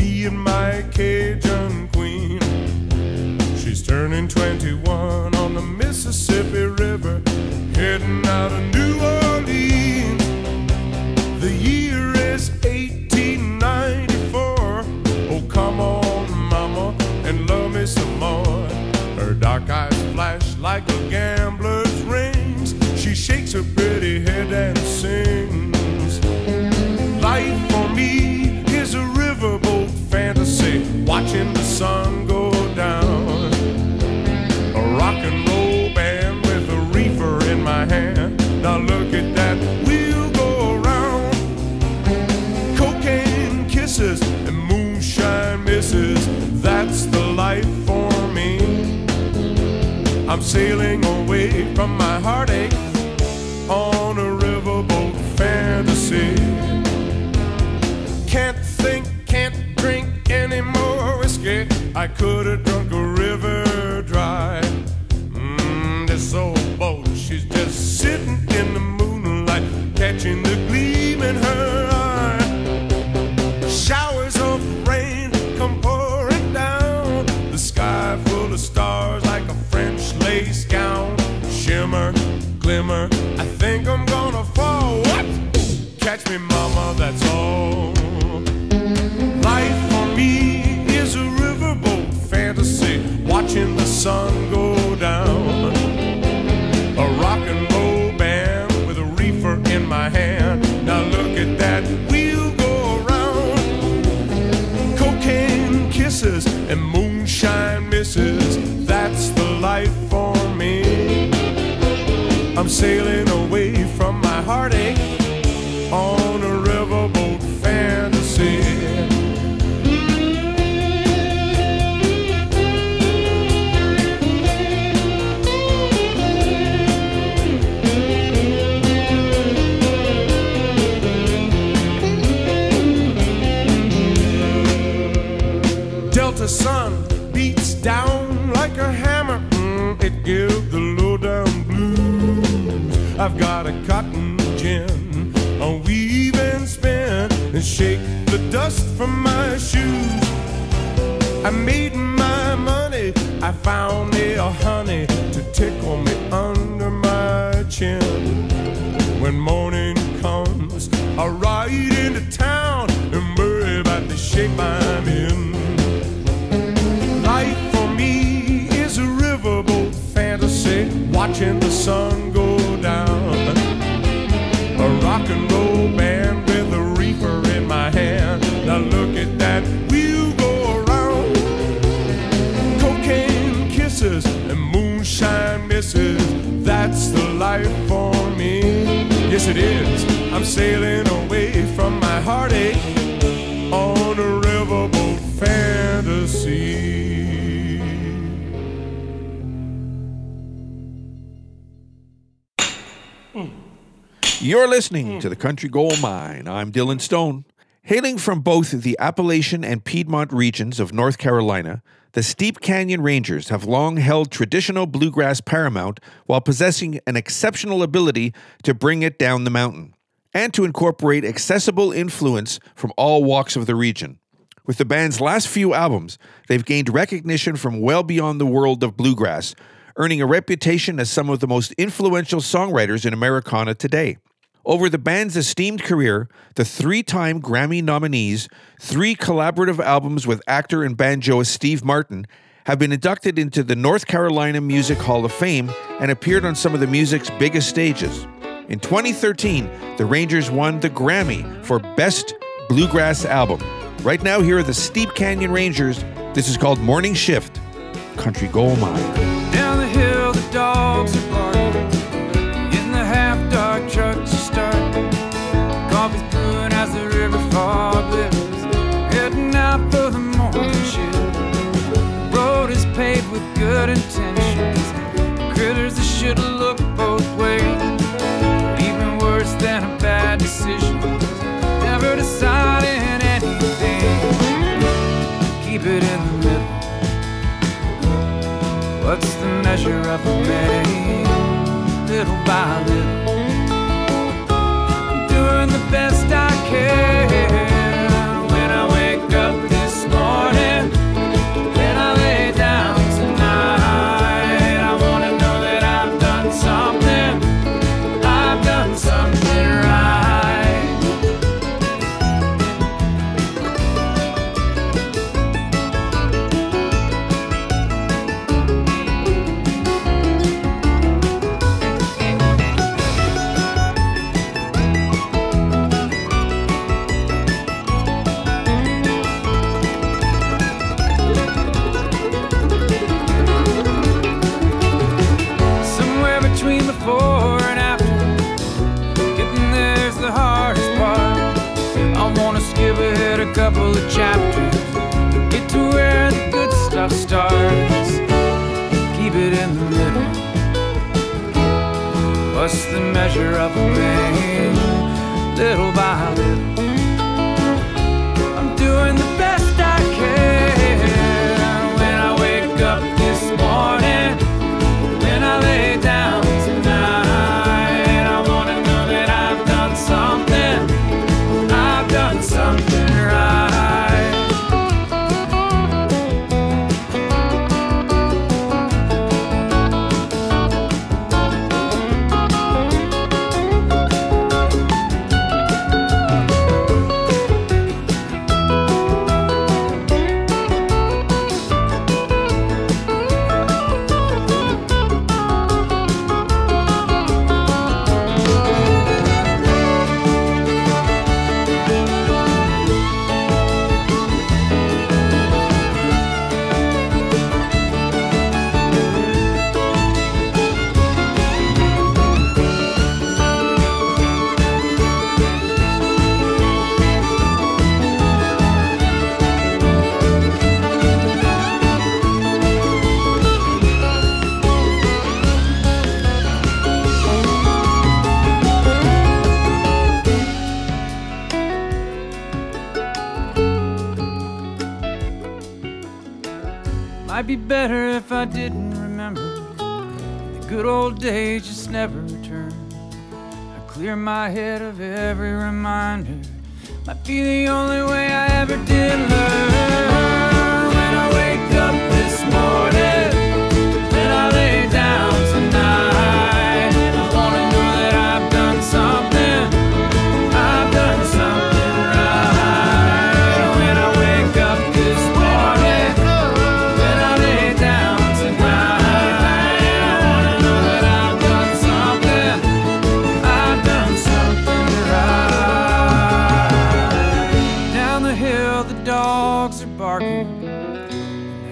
[SPEAKER 1] me and my Cajun queen. She's turning 21 on the Mississippi River, heading out of New some more. Her dark eyes flash like a gambler's rings. She shakes her pretty head and sings. Life for me is a riverboat fantasy, watching the sun I'm sailing away from my heartache on a riverboat fantasy. Can't think, can't drink any more whiskey. I could have drunk a river dry. Mm,
[SPEAKER 8] this old boat, she's just sitting in the moonlight, catching the gleam in her I made my money, I found me a hundred. Yes, it is. I'm sailing away from my heartache on a riverboat fantasy. Hmm.
[SPEAKER 1] You're listening to the Country Gold Mine. I'm Dylan Stone from both the Appalachian and Piedmont regions of North Carolina, the Steep Canyon Rangers have long held traditional bluegrass paramount while possessing an exceptional ability to bring it down the mountain and to incorporate accessible influence from all walks of the region. With the band's last few albums, they've gained recognition from well beyond the world of bluegrass, earning a reputation as some of the most influential songwriters in Americana today. Over the band's esteemed career, the three time Grammy nominees, three collaborative albums with actor and banjoist Steve Martin, have been inducted into the North Carolina Music Hall of Fame and appeared on some of the music's biggest stages. In 2013, the Rangers won the Grammy for Best Bluegrass Album. Right now, here are the Steep Canyon Rangers. This is called Morning Shift Country Gold Mine.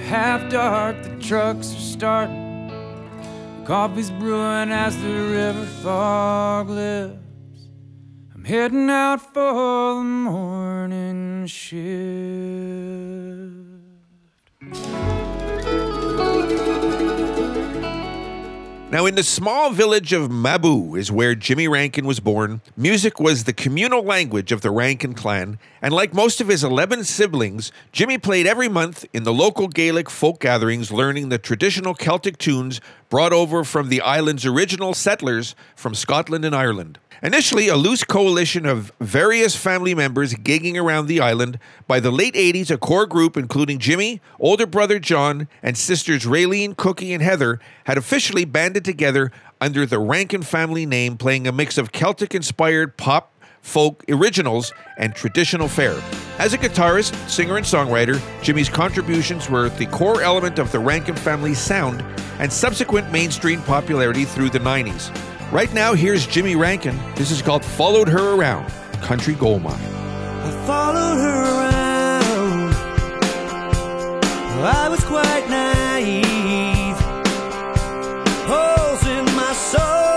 [SPEAKER 9] half dark, the trucks are starting. coffee's brewing as the river fog lifts. I'm heading out for the morning shift.
[SPEAKER 1] Now, in the small village of Mabou is where Jimmy Rankin was born. Music was the communal language of the Rankin clan, and like most of his 11 siblings, Jimmy played every month in the local Gaelic folk gatherings, learning the traditional Celtic tunes brought over from the island's original settlers from Scotland and Ireland. Initially, a loose coalition of various family members gigging around the island, by the late 80s, a core group including Jimmy, older brother John, and sisters Raylene, Cookie, and Heather had officially banded together under the Rankin family name, playing a mix of Celtic inspired pop, folk originals, and traditional fare. As a guitarist, singer, and songwriter, Jimmy's contributions were the core element of the Rankin family sound and subsequent mainstream popularity through the 90s. Right now, here's Jimmy Rankin. This is called Followed Her Around Country Gold Mine. I
[SPEAKER 10] followed her around. I was quite naive. Holes in my soul.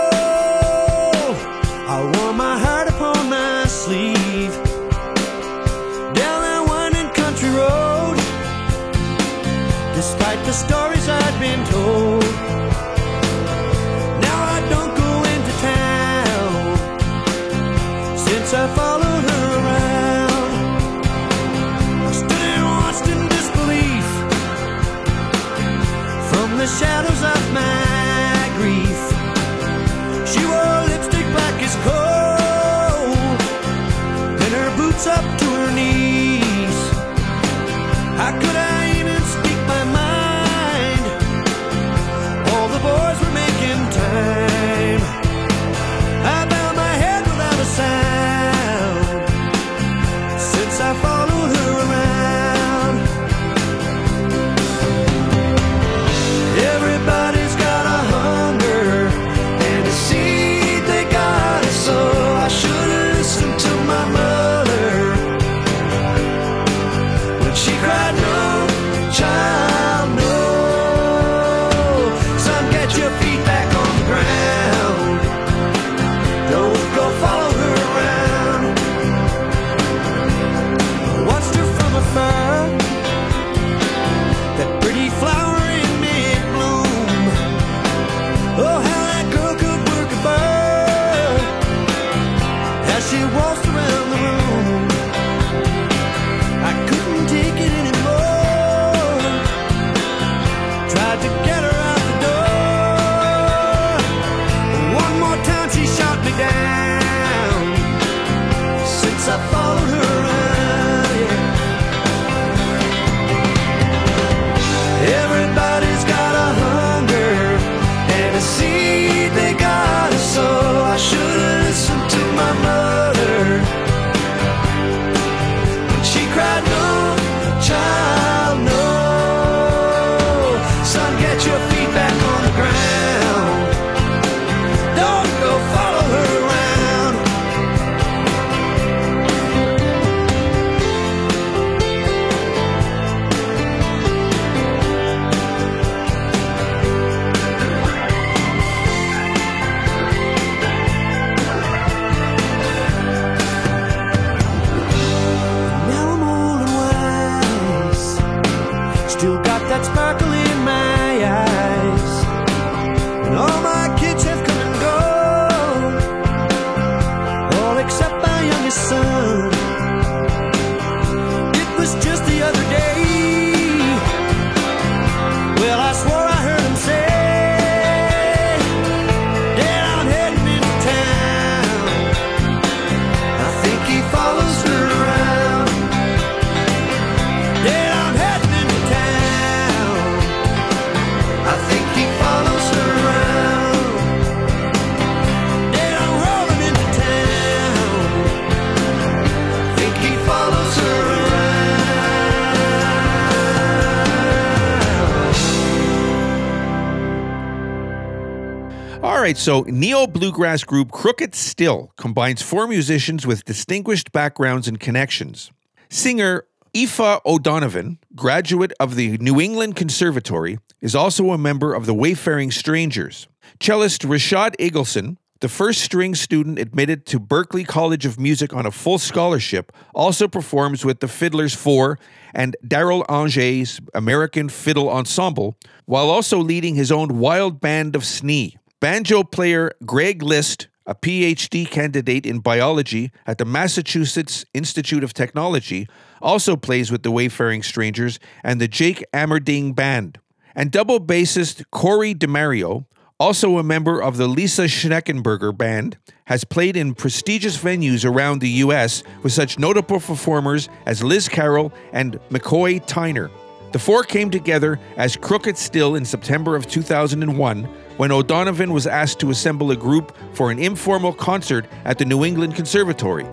[SPEAKER 1] So, neo bluegrass group Crooked Still combines four musicians with distinguished backgrounds and connections. Singer Aoife O'Donovan, graduate of the New England Conservatory, is also a member of the Wayfaring Strangers. Cellist Rushad Eggleston, the first string student admitted to Berklee College of Music on a full scholarship, also performs with the Fiddlers Four and Darol Anger's American Fiddle Ensemble, while also leading his own wild band of snee. Banjo player Greg Liszt, a PhD candidate in biology at the Massachusetts Institute of Technology, also plays with the Wayfaring Strangers and the Jake Armerding Band. And double bassist Corey DiMario, also a member of the Lissa Schneckenburger Band, has played in prestigious venues around the U.S. with such notable performers as Liz Carroll and McCoy Tyner. The four came together as Crooked Still in September of 2001 when O'Donovan was asked to assemble a group for an informal concert at the New England Conservatory.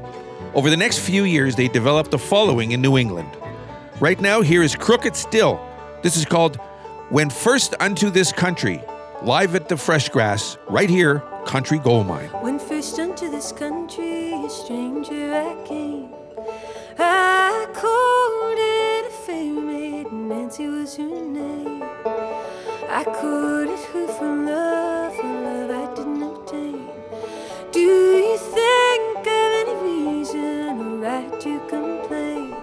[SPEAKER 1] Over the next few years, they developed a following in New England. Right now, here is Crooked Still. This is called When First Unto This Country, live at the Freshgrass, right here, Country Gold Mine. When
[SPEAKER 11] first unto this country, a stranger I came. I called it a favorite, Nancy was name. I courted her love, love I didn't obtain. Do you think of any reason or right to complain?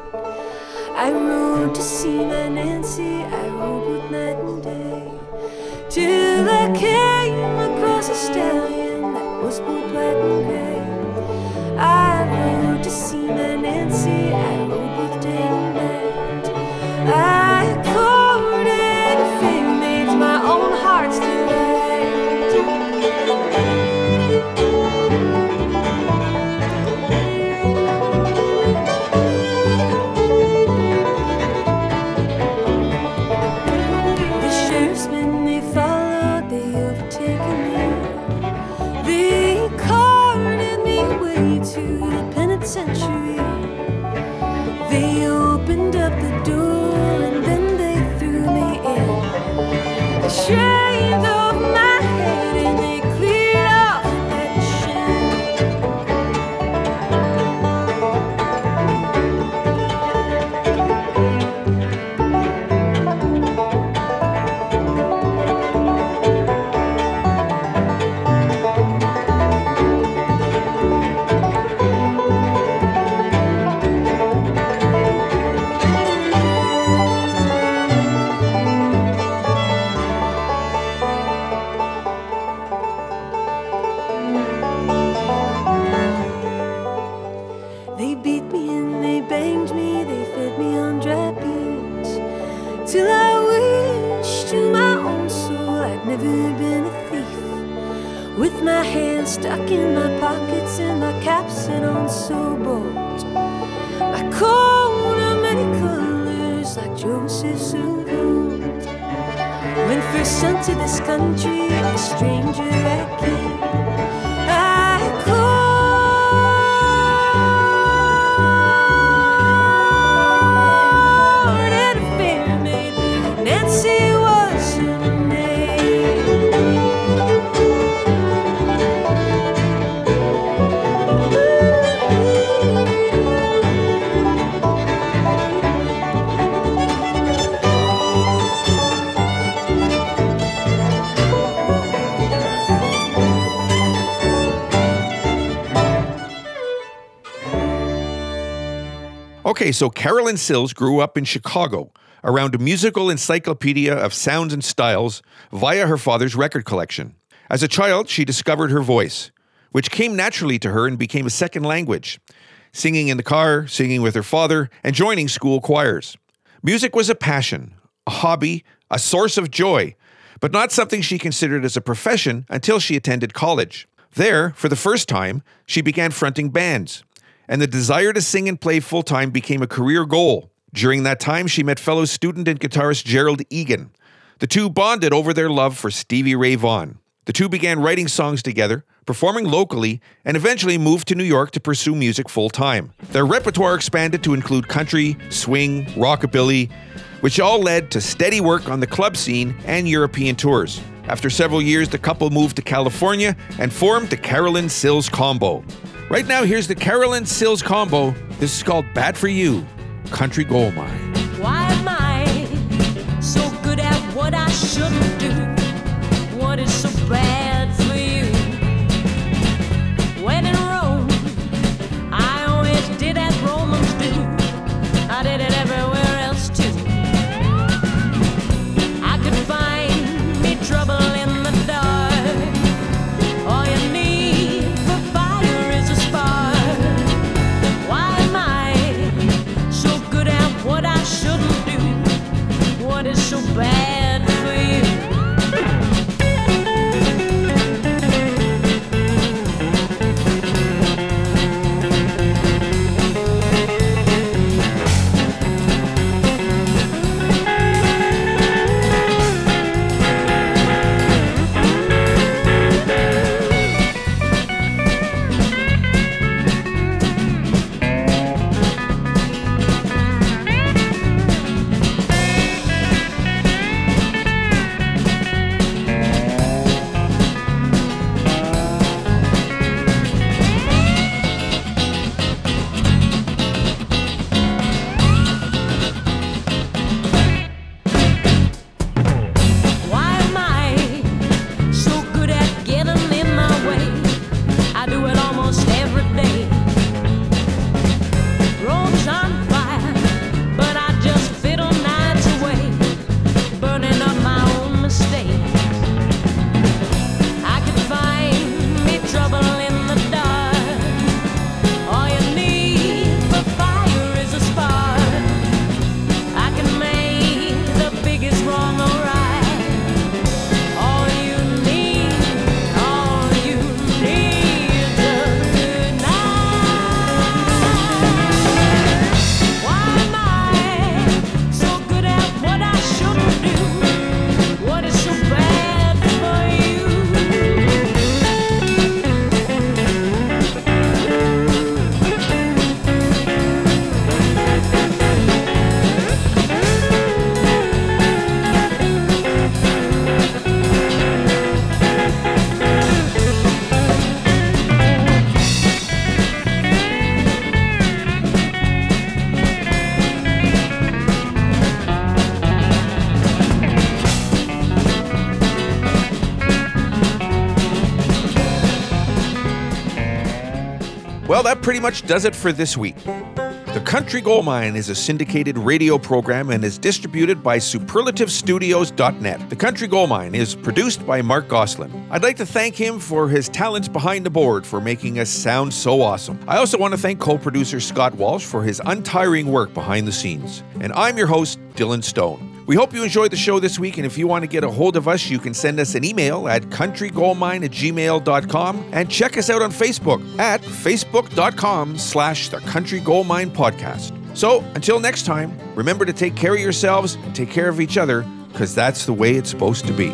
[SPEAKER 11] I rode to see my Nancy, I rode with night and day. Till I came across a stallion that was both white and gray.
[SPEAKER 1] Okay, so Carolyn Sills grew up in Chicago around a musical encyclopedia of sounds and styles via her father's record collection. As a child, she discovered her voice, which came naturally to her and became a second language, singing in the car, singing with her father, and joining school choirs. Music was a passion, a hobby, a source of joy, but not something she considered as a profession until she attended college. There, for the first time, she began fronting bands, and the desire to sing and play full time became a career goal. During that time, she met fellow student and guitarist Gerald Egan. The two bonded over their love for Stevie Ray Vaughan. The two began writing songs together, performing locally, and eventually moved to New York to pursue music full time. Their repertoire expanded to include country, swing, rockabilly, which all led to steady work on the club scene and European tours. After several years, the couple moved to California and formed the Carolyn Sills Combo. Right now, here's the Carolyn Sills combo. This is called Bad for You Country Gold Mine. Why? that pretty much does it for this week. The Country Gold Mine is a syndicated radio program and is distributed by superlativestudios.net. The Country Gold Mine is produced by Mark Goslin. I'd like to thank him for his talents behind the board for making us sound so awesome. I also want to thank co producer Scott Walsh for his untiring work behind the scenes. And I'm your host, Dylan Stone. We hope you enjoyed the show this week, and if you want to get a hold of us, you can send us an email at countrygoldmine at gmail.com and check us out on Facebook at facebook.com slash the Country Goldmine Podcast. So until next time, remember to take care of yourselves and take care of each other, because that's the way it's supposed to be.